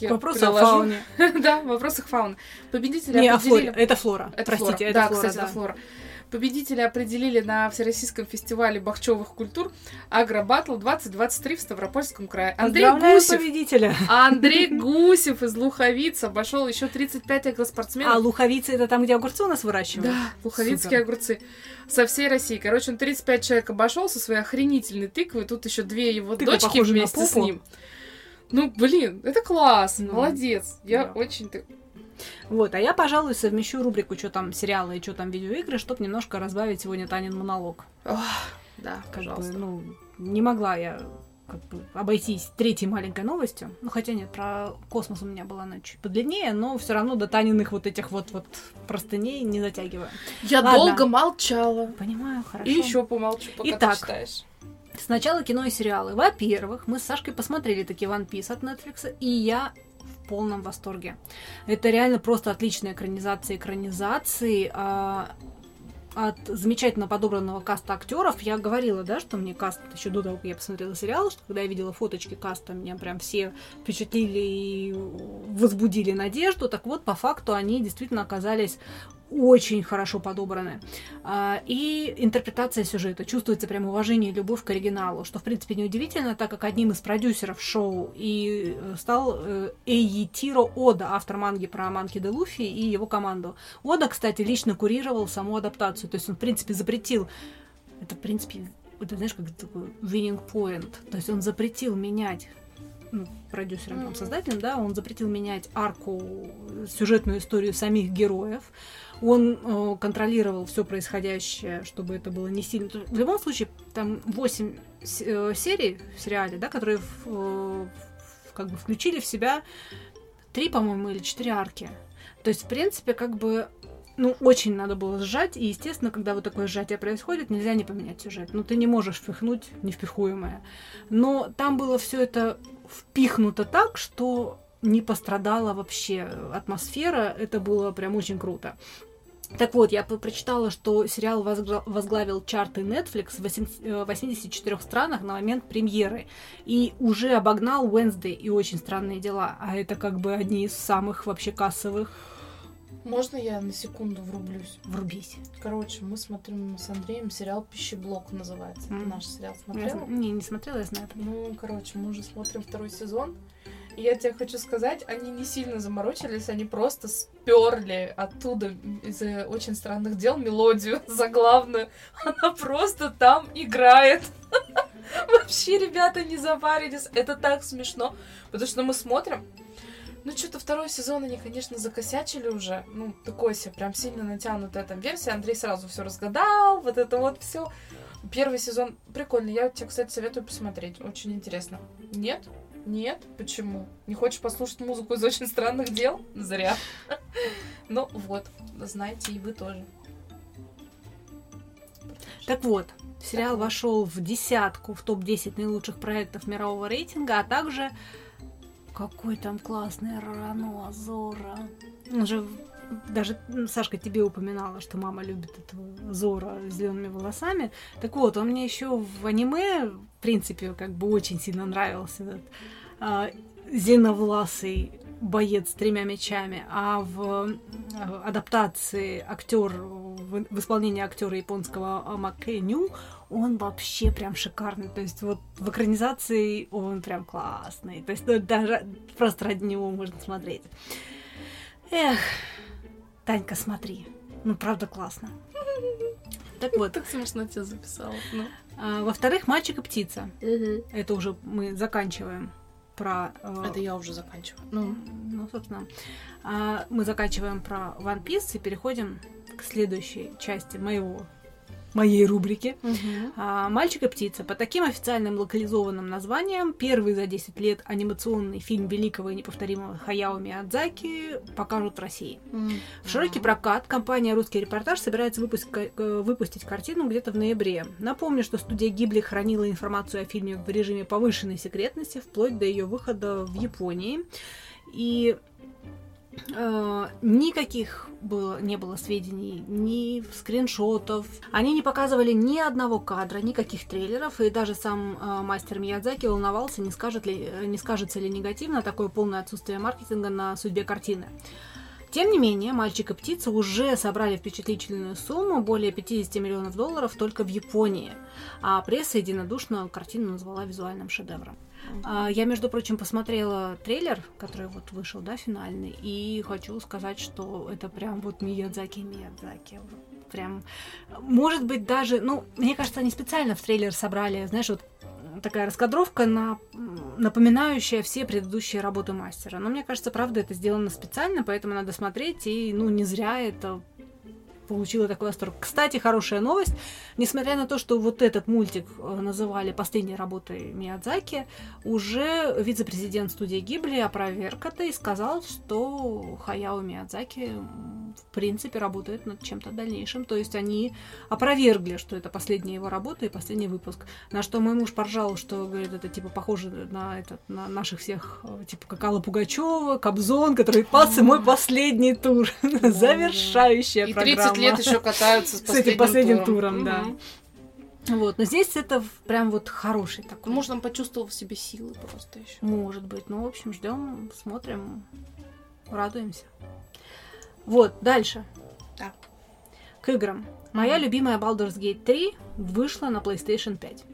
Я Вопрос о фауне. да, в вопросах фауны. Победителя Не, флоре. определили... Это флора. Это Простите, флора. это да, флора, кстати, да. это флора. Победителя определили на Всероссийском фестивале бахчевых культур Агробатл 2023 в Ставропольском крае. Андрей Гусев. победителя. Андрей Гусев из Луховиц обошел еще 35 А агроспортсменов. луховицы это там, где огурцы у нас выращивают? Да, луховицкие Супер. огурцы. Со всей России. Короче, он 35 человек обошел со своей охренительной тыквой. Тут еще две его Тыква дочки вместе с ним. Ну, блин, это класс, Ну, молодец. Я да. очень... Вот, а я, пожалуй, совмещу рубрику «Что там сериалы» и «Что там видеоигры», чтобы немножко разбавить сегодня Танин монолог. Ох, да, Как пожалуйста. бы, ну, не могла я как бы обойтись третьей маленькой новостью. Ну, хотя нет, про космос у меня была она чуть подлиннее, но все равно до Таниных вот этих вот, вот простыней не затягиваю. Я Ладно. долго молчала. Понимаю, хорошо. И еще помолчу, пока Итак. ты читаешь. Сначала кино и сериалы. Во-первых, мы с Сашкой посмотрели таки One Piece от Netflix, и я в полном восторге. Это реально просто отличная экранизация экранизации. а, от замечательно подобранного каста актеров. Я говорила, да, что мне каст еще до того, как я посмотрела сериал, что когда я видела фоточки каста, меня прям все впечатлили и возбудили надежду. Так вот, по факту они действительно оказались очень хорошо подобраны. А, И интерпретация сюжета. Чувствуется прям уважение и любовь к оригиналу, что, в принципе, неудивительно, так как одним из продюсеров шоу и э, стал э, Эйитиро Ода, автор манги про Манки де Луфи и его команду. Ода, кстати, лично курировал саму адаптацию, то есть он, в принципе, запретил это, в принципе, это, знаешь, как такой winning point. То есть он запретил менять ну, продюсером, там, создателем, да, он запретил менять арку, сюжетную историю самих героев. Он э, контролировал все происходящее, чтобы это было не сильно. В любом случае, там 8 с- э, серий в сериале, да, которые в- э, в- как бы включили в себя три, по-моему, или четыре арки. То есть, в принципе, как бы ну, очень надо было сжать, и, естественно, когда вот такое сжатие происходит, нельзя не поменять сюжет. Ну, ты не можешь впихнуть невпихуемое. Но там было все это впихнуто так, что не пострадала вообще атмосфера. Это было прям очень круто. Так вот, я прочитала, что сериал возгла- возглавил чарты Netflix в 80 э, 84 странах на момент премьеры и уже обогнал Wednesday и очень странные дела. А это как бы одни из самых вообще кассовых. Можно я на секунду врублюсь? Врубись. Короче, мы смотрим с Андреем сериал «Пищеблок» называется. Мгм. Наш сериал Я смотрела? зн- не, не смотрела, я знаю. Ну, короче, мы уже смотрим второй сезон. И я тебе хочу сказать, они не сильно заморочились, они просто сперли оттуда из э, очень странных дел мелодию заглавную. Она просто там играет. Вообще, ребята, не запарились. Это так смешно. Потому что мы смотрим. Ну, что-то второй сезон они, конечно, закосячили уже. Ну, такой себе, прям сильно натянутая там версия. Андрей сразу все разгадал, вот это вот все. Первый сезон прикольный. Я тебе, кстати, советую посмотреть. Очень интересно. Нет? Нет? Почему? Не хочешь послушать музыку из очень странных дел? Зря. Ну вот, знаете, и вы тоже. Так вот, сериал вошел в десятку, в топ-10 наилучших проектов мирового рейтинга, а также какой там классный Рано Зора. Он же даже Сашка тебе упоминала, что мама любит этого Зора с зелеными волосами. Так вот, он мне еще в аниме, в принципе, как бы очень сильно нравился этот а, зеленовласый боец с тремя мечами, а в э, адаптации актер в, исполнении актера японского а, Макэню он вообще прям шикарный. То есть вот в экранизации он прям классный. То есть ну, даже просто ради него можно смотреть. Эх, Танька, смотри. Ну, правда, классно. Так вот. Так смешно тебя записала. Ну. А, во-вторых, мальчик и птица. Это уже мы заканчиваем про... э, Это я уже заканчиваю. Ну, Ну, собственно, а, мы заканчиваем про One Piece и переходим к следующей части моего моей рубрики. А, «Мальчик и птица». По таким официальным локализованным названиям первый за 10 лет анимационный фильм великого и неповторимого Хаяо Миядзаки покажут в России. В широкий прокат компания «Русский репортаж» собирается выпуск- э, выпустить картину где-то в ноябре. Напомню, что студия Гибли хранила информацию о фильме в режиме повышенной секретности вплоть до ее выхода в Японии. И никаких было, не было сведений, ни скриншотов. Они не показывали ни одного кадра, никаких трейлеров, и даже сам э, мастер Миядзаки волновался, не, скажет ли, э, не скажется ли негативно такое полное отсутствие маркетинга на судьбе картины. Тем не менее, «Мальчик и птица» уже собрали впечатлительную сумму, более 50 миллионов долларов только в Японии, а пресса единодушно картину назвала визуальным шедевром. А, Я, между прочим, посмотрела трейлер, который вот вышел, да, финальный, и хочу сказать, что это прям вот Миядзаки Миядзаки. Прям, может быть, даже, ну, мне кажется, они специально в трейлер собрали, знаешь, вот такая раскадровка, на, напоминающая все предыдущие работы мастера. Но мне кажется, правда, это сделано специально, поэтому надо смотреть, и, ну, не зря это получила такой восторг. Кстати, хорошая новость. Несмотря на то, что вот этот мультик э, называли последней работой Миядзаки, уже вице-президент студии Гибли опроверг это и сказал, что Хаяо Миядзаки в принципе работает над чем-то дальнейшим. То есть они опровергли, что это последняя его работа и последний выпуск. На что мой муж поржал, что, говорит, это типа похоже на, этот, на наших всех, э, типа как Алла Пугачева, Кобзон, который пас, и мой последний тур. Завершающая программа. 30 лет еще катаются с С этим последним туром, да. Мгм. Вот, но здесь это прям вот хороший такой. Может, он почувствовал в себе силы просто еще. Может быть. Ну, в общем, ждем, смотрим, радуемся. Вот, дальше. Так. К играм. Моя любимая Baldur's Gate 3 вышла на PlayStation 5.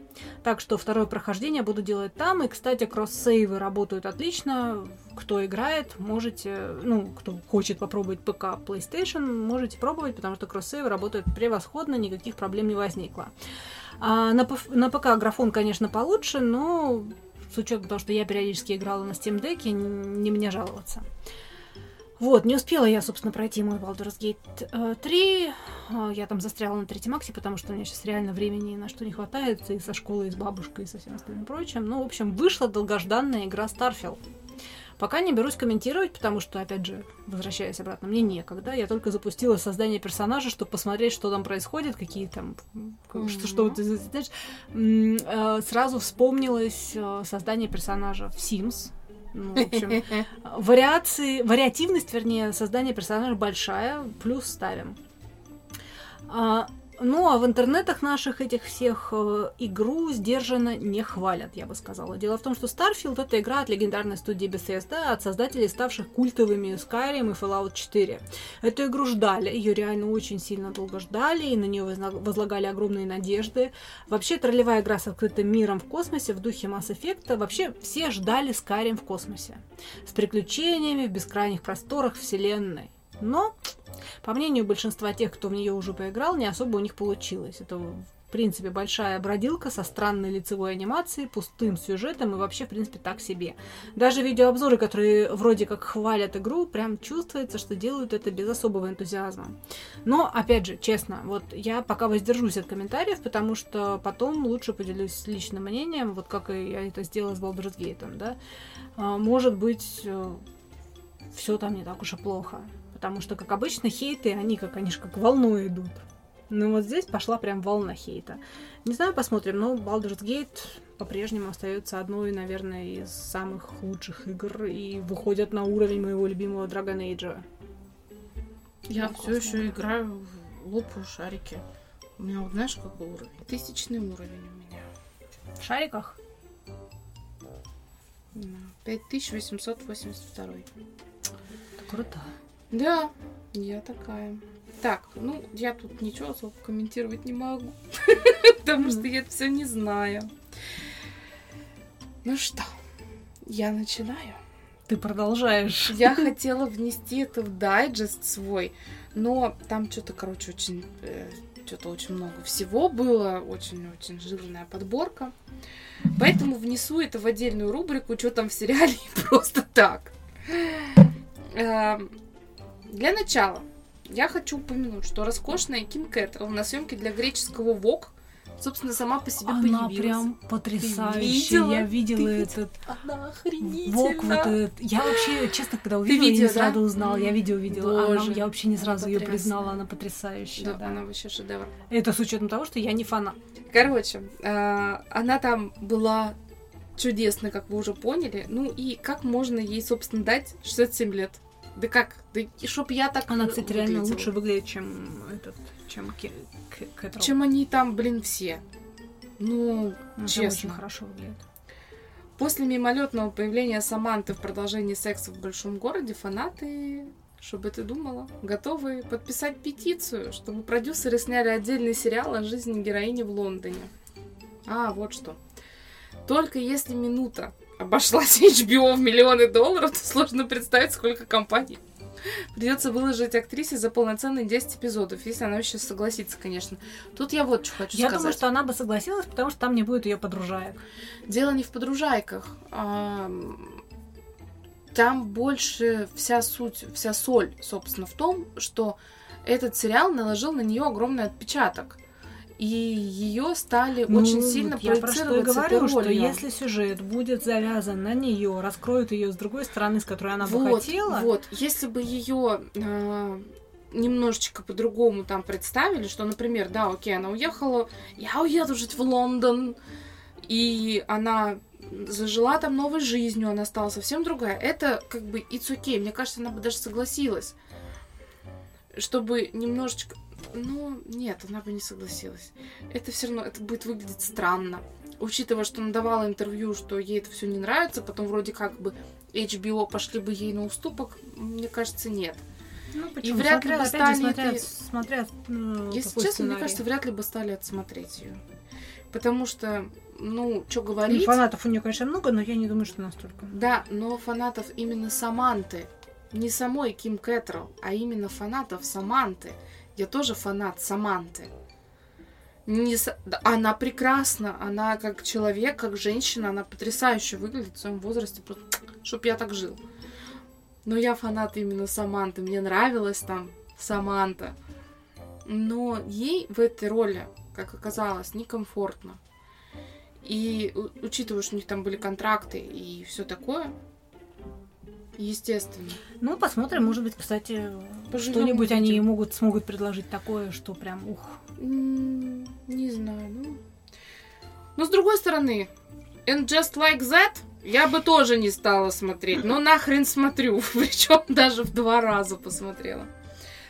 Так что второе прохождение буду делать там. И, кстати, кросс-сейвы работают отлично. Кто играет, можете, ну, кто хочет попробовать ПК, PlayStation, можете пробовать, потому что кросс-сейвы работают превосходно, никаких проблем не возникло. А на, на ПК графон, конечно, получше, но с учетом того, что я периодически играла на Steam Deck, не мне жаловаться. Вот, не успела я, собственно, пройти мой Baldur's Gate э, 3. А, Я там застряла на третьем акте, потому что у меня сейчас реально времени на что не хватает, и со школой, и с бабушкой, и со всем остальным прочим. Ну, в общем, вышла долгожданная игра Starfield. Пока не берусь комментировать, потому что, опять же, возвращаясь обратно, мне некогда. Я только запустила создание персонажа, чтобы посмотреть, что там происходит, какие там... м, Что, что вот, знаешь, э, сразу вспомнилось э, создание персонажа в Sims. Ну, в общем, вариации, вариативность, вернее, создания персонажа большая, плюс ставим. А, ну, а в интернетах наших этих всех э, игру сдержанно не хвалят, я бы сказала. Дело в том, что Starfield это игра от легендарной студии Bethesda, от создателей, ставших культовыми Skyrim и Fallout 4. Эту игру ждали, ее реально очень сильно долго ждали, и на нее возлагали огромные надежды. Вообще, троллевая игра с открытым миром в космосе в духе Mass Effect, вообще все ждали Skyrim в космосе. С приключениями в бескрайних просторах вселенной. Но, по мнению большинства тех, кто в нее уже поиграл, не особо у них получилось. Это, в принципе, большая бродилка со странной лицевой анимацией, пустым сюжетом и вообще, в принципе, так себе. Даже видеообзоры, которые вроде как хвалят игру, прям чувствуется, что делают это без особого энтузиазма. Но, опять же, честно, вот я пока воздержусь от комментариев, потому что потом лучше поделюсь личным мнением, вот как я это сделала с Baldur's Gate, да. А, Может быть, все там не так уж и плохо. Потому что, как обычно, хейты, они как, они же как волной идут. Ну вот здесь пошла прям волна хейта. Не знаю, посмотрим, но Baldur's Gate по-прежнему остается одной, наверное, из самых лучших игр и выходят на уровень моего любимого Dragon Age. Я Ну, все еще играю в лопаю шарики. У меня вот знаешь какой уровень? Тысячный уровень у меня. В шариках? Да, 5882. Круто. Да, я такая. Так, ну, я тут ничего особо комментировать не могу, потому что я все не знаю. Ну что, я начинаю. Ты продолжаешь. Я хотела внести это в дайджест свой, но там что-то, короче, очень... э, что-то очень много всего было, очень-очень жирная подборка. Поэтому внесу это в отдельную рубрику, что там в сериале просто так. Эм, Для начала я хочу упомянуть, что роскошная Ким Кэтрелл на съемке для греческого ВОК, собственно, сама по себе Она появилась. прям потрясающая. видела? Я видела Ты этот Она охренительна. Вок, вот этот. Я вообще, честно, когда увидела, видео, я не да? сразу узнала. Я видео видела. Она- Боже, я вообще не она сразу ее признала, она потрясающая. Да, да. она вообще шедевр. Это с учетом того, что я не фанат. Короче, э, она там была чудесной, как вы уже поняли. Ну и как можно ей, собственно, дать 67 лет? Да как? Да и чтоб я так Она, кстати, реально выглядела. лучше выглядит, чем этот, чем Ки- К- Кэтрол. Чем они там, блин, все. Ну, Она прям честно. очень хорошо выглядит. После мимолетного появления Саманты в продолжении секса в большом городе фанаты, чтобы ты думала, готовы подписать петицию, чтобы продюсеры сняли отдельный сериал о жизни героини в Лондоне. А, вот что. Только если минута обошлась HBO в миллионы долларов, то сложно представить, сколько компаний придется выложить актрисе за полноценные 10 эпизодов, если она сейчас согласится, конечно. Тут я вот что хочу Я сказать. думаю, что она бы согласилась, потому что там не будет ее подружаек. Дело не в подружайках. ам, Там больше вся суть, вся соль, собственно, в том, что этот сериал наложил на нее огромный отпечаток. И ее стали очень Ну, сильно вот я про что и проецировать говорю, что если сюжет будет завязан на нее, раскроют ее с другой стороны, с которой она бы вот, хотела, вот, если бы ее немножечко по-другому там представили, что, например, да, окей, она уехала, я уеду жить в Лондон, и она зажила там новой жизнью, она стала совсем другая. Это как бы it's okay. Мне кажется, она бы даже согласилась. Чтобы немножечко... Ну, нет, она бы не согласилась. Это все равно, это будет выглядеть странно. Учитывая, что она давала интервью, что ей это все не нравится, потом вроде как бы HBO пошли бы ей на уступок, мне кажется, нет. ну, И почему? вряд ли смотря, бы опять же, стали смотря, этой- смотря, ну, Если честно, мне сценарий. кажется, вряд ли бы стали отсмотреть ее. Потому что, ну, что Ну, говорить... Фанатов у нее, конечно, много, но я не думаю, что настолько. Да, но фанатов именно Саманты. Не самой Ким Кэтрелл, а именно фанатов Саманты. Я тоже фанат Саманты. Не Она прекрасна, она как человек, как женщина, она потрясающе выглядит в своем возрасте, чтоб я так жил. Но я фанат именно Саманты, мне нравилась там Саманта. Но ей в этой роли, как оказалось, некомфортно. И учитывая, что у них там были контракты и все такое, естественно. Ну, посмотрим, может быть, кстати, что-нибудь они могут, смогут предложить такое, что прям ух. Не знаю, ну. Но с другой стороны, And Just Like That я бы тоже не стала смотреть. Но нахрен смотрю. Причем даже в два раза посмотрела.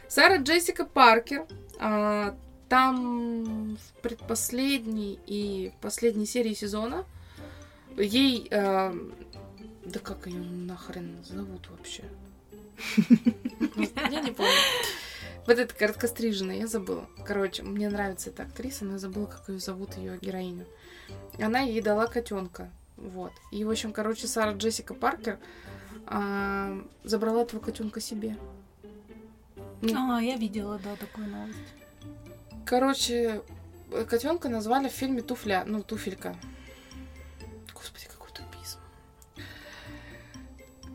Сара Джессика Паркер. а, там в предпоследней и в последней серии сезона ей... а, да как ее нахрен зовут вообще? Я не помню. Вот эта короткостриженная, я забыла. Короче, мне нравится эта актриса, но я забыла, как ее зовут, ее героиню. Она ей дала котенка. Вот. И, в общем, короче, Сара Джессика Паркер а, забрала этого котенка себе. Ну, А, я видела, да, такую новость. Короче, котенка назвали в фильме Туфля, ну, туфелька. Господи.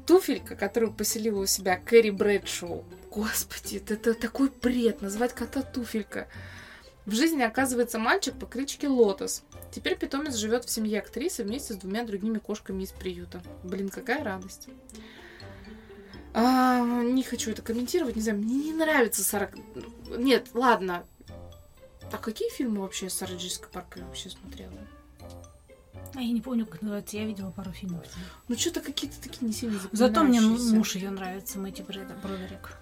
Туфелька, которую поселила у себя Кэрри Брэдшоу. Господи, это, это такой бред, назвать кота туфелька. В жизни оказывается мальчик по кличке Лотос. Теперь питомец живет в семье актрисы вместе с двумя другими кошками из приюта. Блин, какая радость. А, не хочу это комментировать, не знаю, мне не нравится Сара... Нет, ладно, а какие фильмы вообще Сара Джессика Паркер вообще смотрела? А я не помню, как называется, я видела пару фильмов. Ну, что-то какие-то такие не сильно Зато мне муж ее нравится, Мэтью Брэд- Бродерик.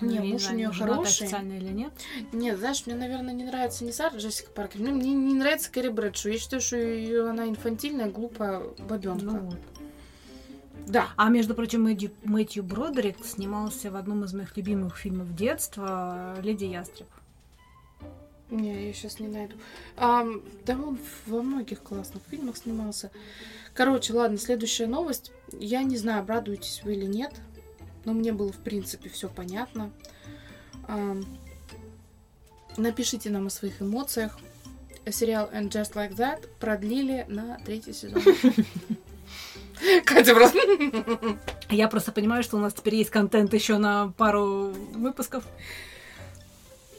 Не, я муж у знаю, нее женат хороший. официально или нет. Нет, знаешь, мне, наверное, не нравится не Сара Джессика Паркер, ну, мне не нравится Кэрри Брэдшоу. Я считаю, что её- она инфантильная, глупая бабенка. Ну вот. Да. А между прочим, Мэтью, Мэтью Бродерик снимался в одном из моих любимых фильмов детства «Леди Ястреб». Не, я сейчас не найду. Ам, да он во многих классных фильмах снимался. Короче, ладно, следующая новость. я не знаю, обрадуетесь вы или нет, но мне было, в принципе, все понятно. Ам, Напишите нам о своих эмоциях. Сериал And Just Like That продлили на третий сезон. Катя просто... Я просто понимаю, что у нас теперь есть контент еще на пару выпусков.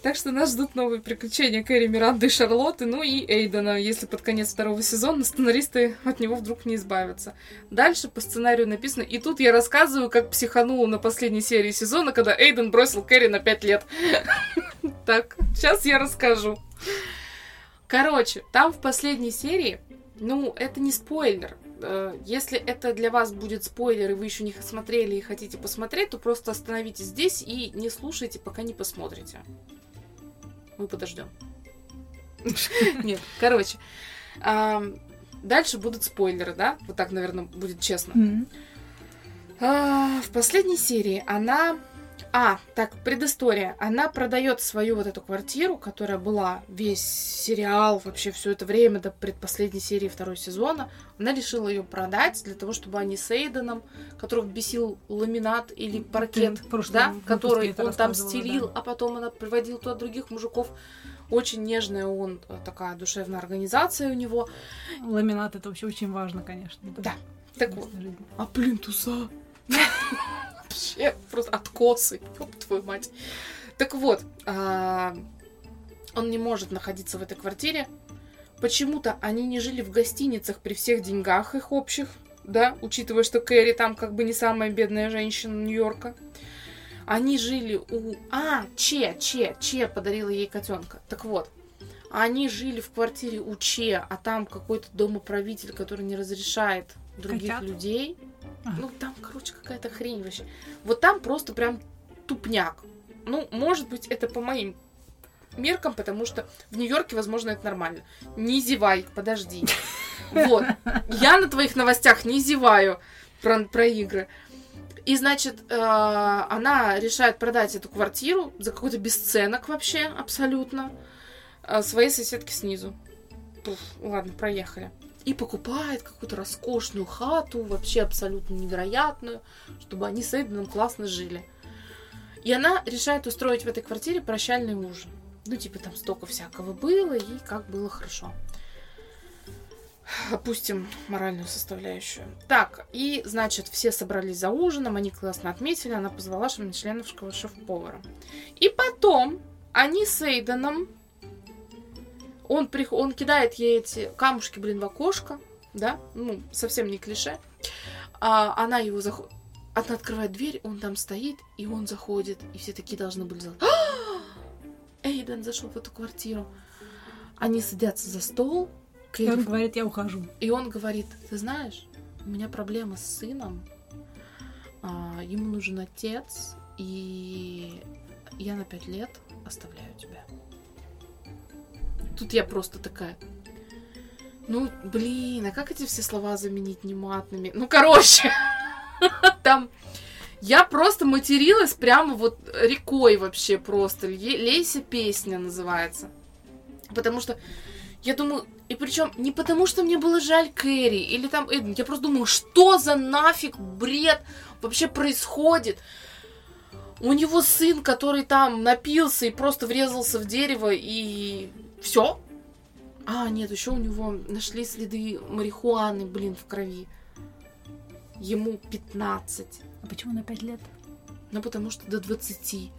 Так что нас ждут новые приключения Кэрри, Миранды и Шарлотты, ну и Эйдена, если под конец второго сезона сценаристы от него вдруг не избавятся. Дальше по сценарию написано, и тут я рассказываю, как психанула на последней серии сезона, когда Эйден бросил Кэрри на пять лет. Так, сейчас я расскажу. Короче, там в последней серии, ну, это не спойлер. Э, Если это для вас будет спойлер, и вы еще не смотрели и хотите посмотреть, то просто остановитесь здесь и не слушайте, пока не посмотрите. Мы подождем. Нет, короче. Дальше будут спойлеры, да? Вот так, наверное, будет честно. А, В последней серии она... А, так, предыстория. Она продает свою вот эту квартиру, которая была весь сериал, вообще все это время до предпоследней серии второго сезона. Она решила ее продать для того, чтобы они с Эйденом, которого бесил ламинат или паркет, да, который он там стелил, да. а потом она приводил туда других мужиков. Очень нежная он, э, такая душевная организация у него. Ламинат это вообще очень важно, конечно. Да. Так вот. А плинтуса? Вообще просто откосы, ёб твою мать. Так вот, а, он не может находиться в этой квартире. Почему-то они не жили в гостиницах при всех деньгах их общих, да, учитывая, что Кэрри там как бы не самая бедная женщина Нью-Йорка. Они жили у... А, Че, Че, Че подарила ей котенка. Так вот, они жили в квартире у Че, а там какой-то домоправитель, который не разрешает других Котят? людей. Ну, там, короче, какая-то хрень вообще. Вот там просто прям тупняк. Ну, может быть, это по моим меркам, потому что в Нью-Йорке, возможно, это нормально. Не зевай, подожди. Вот. Я на твоих новостях не зеваю про, про игры. И, значит, э, она решает продать эту квартиру за какой-то бесценок вообще, абсолютно, э, своей соседке снизу. Пуф, ладно, проехали. И покупает какую-то роскошную хату, вообще абсолютно невероятную, чтобы они с Эйденом классно жили. И она решает устроить в этой квартире прощальный ужин. Ну, типа, там столько всякого было, и как было хорошо. Опустим моральную составляющую. Так, и, значит, все собрались за ужином, они классно отметили, она позвала членов шеф-повара. И потом они с Эйденом, он, прих... он кидает ей эти камушки, блин, в окошко, да, ну, совсем не клише. А она его заходит, она открывает дверь, он там стоит, и он заходит, и все такие должны были сказать, Эйден зашел в эту квартиру. Они садятся за стол, И он говорит, я ухожу. и он говорит, ты знаешь, у меня проблема с сыном, а, ему нужен отец, и я на пять лет оставляю тебя. Тут я просто такая, ну, блин, а как эти все слова заменить нематными? Ну, короче, там я просто материлась прямо вот рекой вообще просто. Ле- Лейся песня называется. Потому что я думаю, и причем не потому, что мне было жаль Кэрри или там Эден, я просто думаю, что за нафиг бред вообще происходит? У него сын, который там напился и просто врезался в дерево и все. А, нет, еще у него нашли следы марихуаны, блин, в крови. Ему 15. А почему на пять лет? Ну, потому что до 20.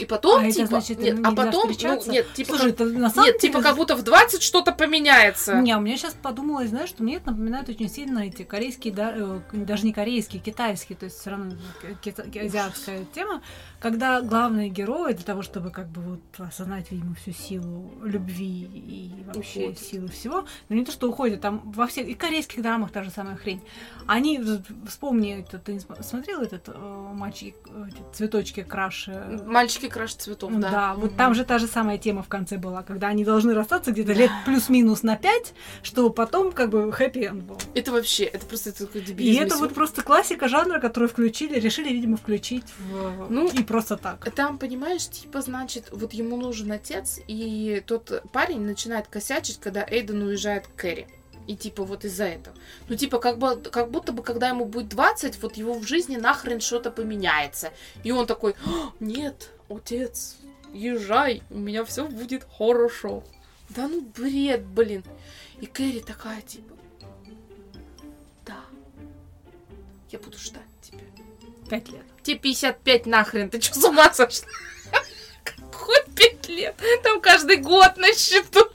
И потом, А типа, значит, нет, а потом, ну, нет, типа, Слушай, как- это на самом нет, деле... типа, как будто в 20 что-то поменяется. Не, у меня сейчас подумалось, знаешь, что мне это напоминает очень сильно эти корейские, да, э, даже не корейские, китайские, то есть все равно кита- азиатская тема, когда главные герои для того, чтобы как бы вот осознать, видимо, всю силу любви и вообще Уходят. силу всего, но не то, что уходят, там во всех, и корейских драмах та же самая хрень. Они, вспомни, это, ты смотрел этот э, мальчики, э, эти цветочки краш? э, Мальчики краш цветов, да. да, вот там же та же самая тема в конце была, когда они должны расстаться где-то лет плюс-минус на пять, что потом как бы хэппи-энд был. Это вообще, это просто такой И дебилизм. это вот просто классика жанра, которую включили, решили, видимо, включить в... Ну, и просто так. Там, понимаешь, типа, значит, вот ему нужен отец, и тот парень начинает косячить, когда Эйден уезжает к Кэрри. И типа вот из-за этого. Ну типа как, бы, как будто бы когда ему будет 20, вот его в жизни нахрен что-то поменяется. И он такой, «А, нет, отец, езжай, у меня все будет хорошо. Да ну бред, блин. И Кэрри такая типа, да, я буду ждать тебя. Пять лет. Тебе 55 нахрен, ты что, с ума сошла? Какой 5 лет? Там каждый год на счету.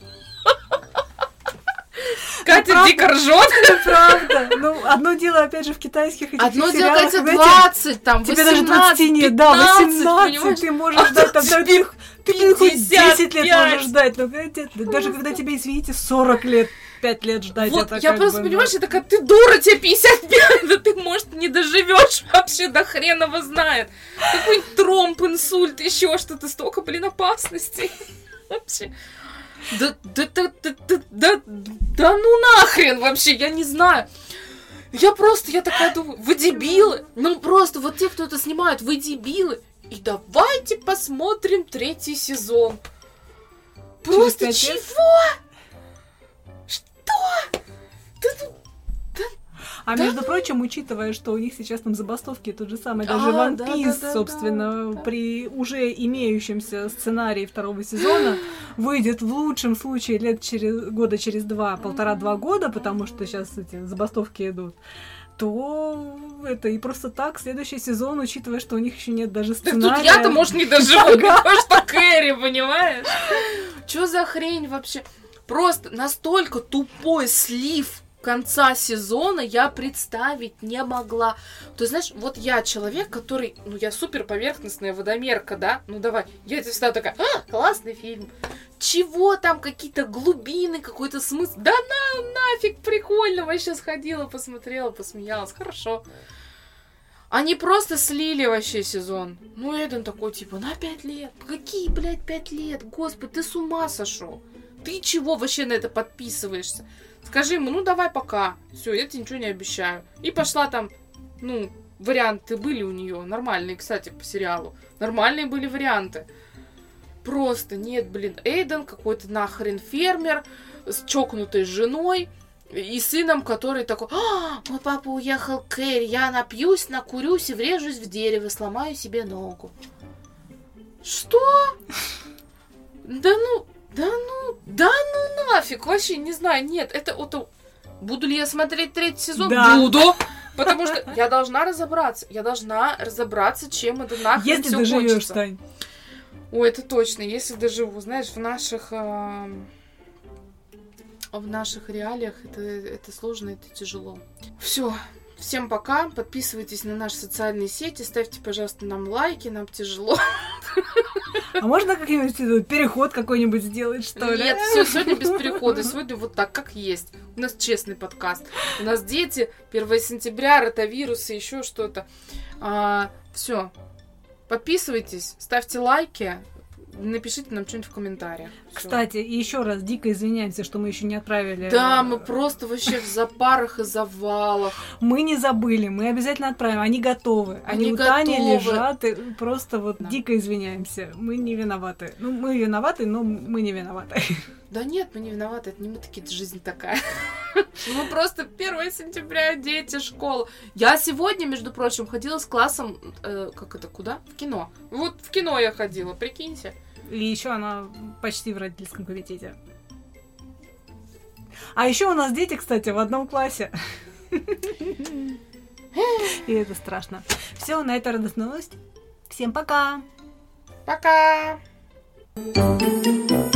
Катя правда. дико ржет. Это правда. Ну, одно дело, опять же, в китайских этих Одно дело, Катя, когда тебе- 20, там, Тебе даже 18, 20 нет, да, 15, 18 понимаешь? ты можешь ждать, там, да, ты, ты хоть 10 лет 55. можешь ждать, но даже когда тебе, извините, 40 лет, 5 лет ждать, Вот, это я просто, бы, ну, понимаешь, я такая, ты дура, тебе 55, да ты, может, не доживешь вообще, до хрена его знает. Какой-нибудь тромб, инсульт, еще что-то, столько, блин, опасностей. Вообще. Да, да, да, да, да, да, да ну нахрен вообще, я не знаю. Я просто, я такая думаю, вы дебилы? Ну просто, вот те, кто это снимают, вы дебилы. И давайте посмотрим третий сезон. Просто чего? Что? Да ну, А Да между прочим, учитывая, что у них сейчас там забастовки, тот же самый даже А, One да, Piece, да, да, собственно, да. при уже имеющемся сценарии второго сезона, выйдет в лучшем случае лет через года через два, полтора-два года, потому что сейчас эти забастовки идут, то это и просто так следующий сезон, учитывая, что у них еще нет даже Так сценария. тут я-то, может, не доживу, потому что Кэрри, понимаешь? Чё за хрень вообще? Просто настолько тупой слив конца сезона я представить не могла. То знаешь, вот я человек, который, ну я супер поверхностная водомерка, да? Ну давай, я всегда такая, а, классный фильм. Чего там, какие-то глубины, какой-то смысл? Да на, нафиг, прикольно, вообще сходила, посмотрела, посмеялась, хорошо. Они просто слили вообще сезон. Ну, Эден такой, типа, на пять лет. Какие, блядь, пять лет? Господи, ты с ума сошел? Ты чего вообще на это подписываешься? Скажи ему, ну давай пока. Все, я тебе ничего не обещаю. И пошла там, ну, варианты были у нее. Нормальные, кстати, по сериалу. Нормальные были варианты. Просто нет, блин, Эйден какой-то нахрен фермер с чокнутой женой и сыном, который такой, а, мой папа уехал к Кэрри, я напьюсь, накурюсь и врежусь в дерево, сломаю себе ногу. Что? Да ну, да ну, да ну нафиг, вообще не знаю, нет, это вот... Буду ли я смотреть третий сезон? Да. Буду! Потому что я должна разобраться. Я должна разобраться, чем это нахрен Если все доживешь, кончится. Тань. Ой, это точно, если доживу. Знаешь, в наших... эм, В наших реалиях это, это сложно, это тяжело. Все. Всем пока. Подписывайтесь на наши социальные сети. Ставьте, пожалуйста, нам лайки. Нам тяжело. А можно как-нибудь э, переход какой-нибудь сделать, что ли? Нет, все, сегодня без перехода. Сегодня вот так, как есть. У нас честный подкаст. У нас дети, 1 сентября, ротавирусы, еще что-то. все. Подписывайтесь, ставьте лайки, напишите нам что-нибудь в комментариях. Всё. Кстати, и еще раз дико извиняемся, что мы еще не отправили. Да, э, мы просто вообще в запарах и завалах. Мы не забыли, мы обязательно отправим. Они готовы. Они, Они у Тани лежат. И просто вот Да. дико извиняемся. Мы не виноваты. Ну, мы виноваты, но мы не виноваты. Да нет, мы не виноваты, это не мы такие, это жизнь такая. Мы просто 1 сентября, дети, школа. Я сегодня, между прочим, ходила с классом, э, как это, куда? В кино. Вот в кино я ходила, прикиньте. И еще она почти в родительском комитете. А еще у нас дети, кстати, в одном классе. И это страшно. Все, на этой радостной новости. Всем пока! Пока! Thank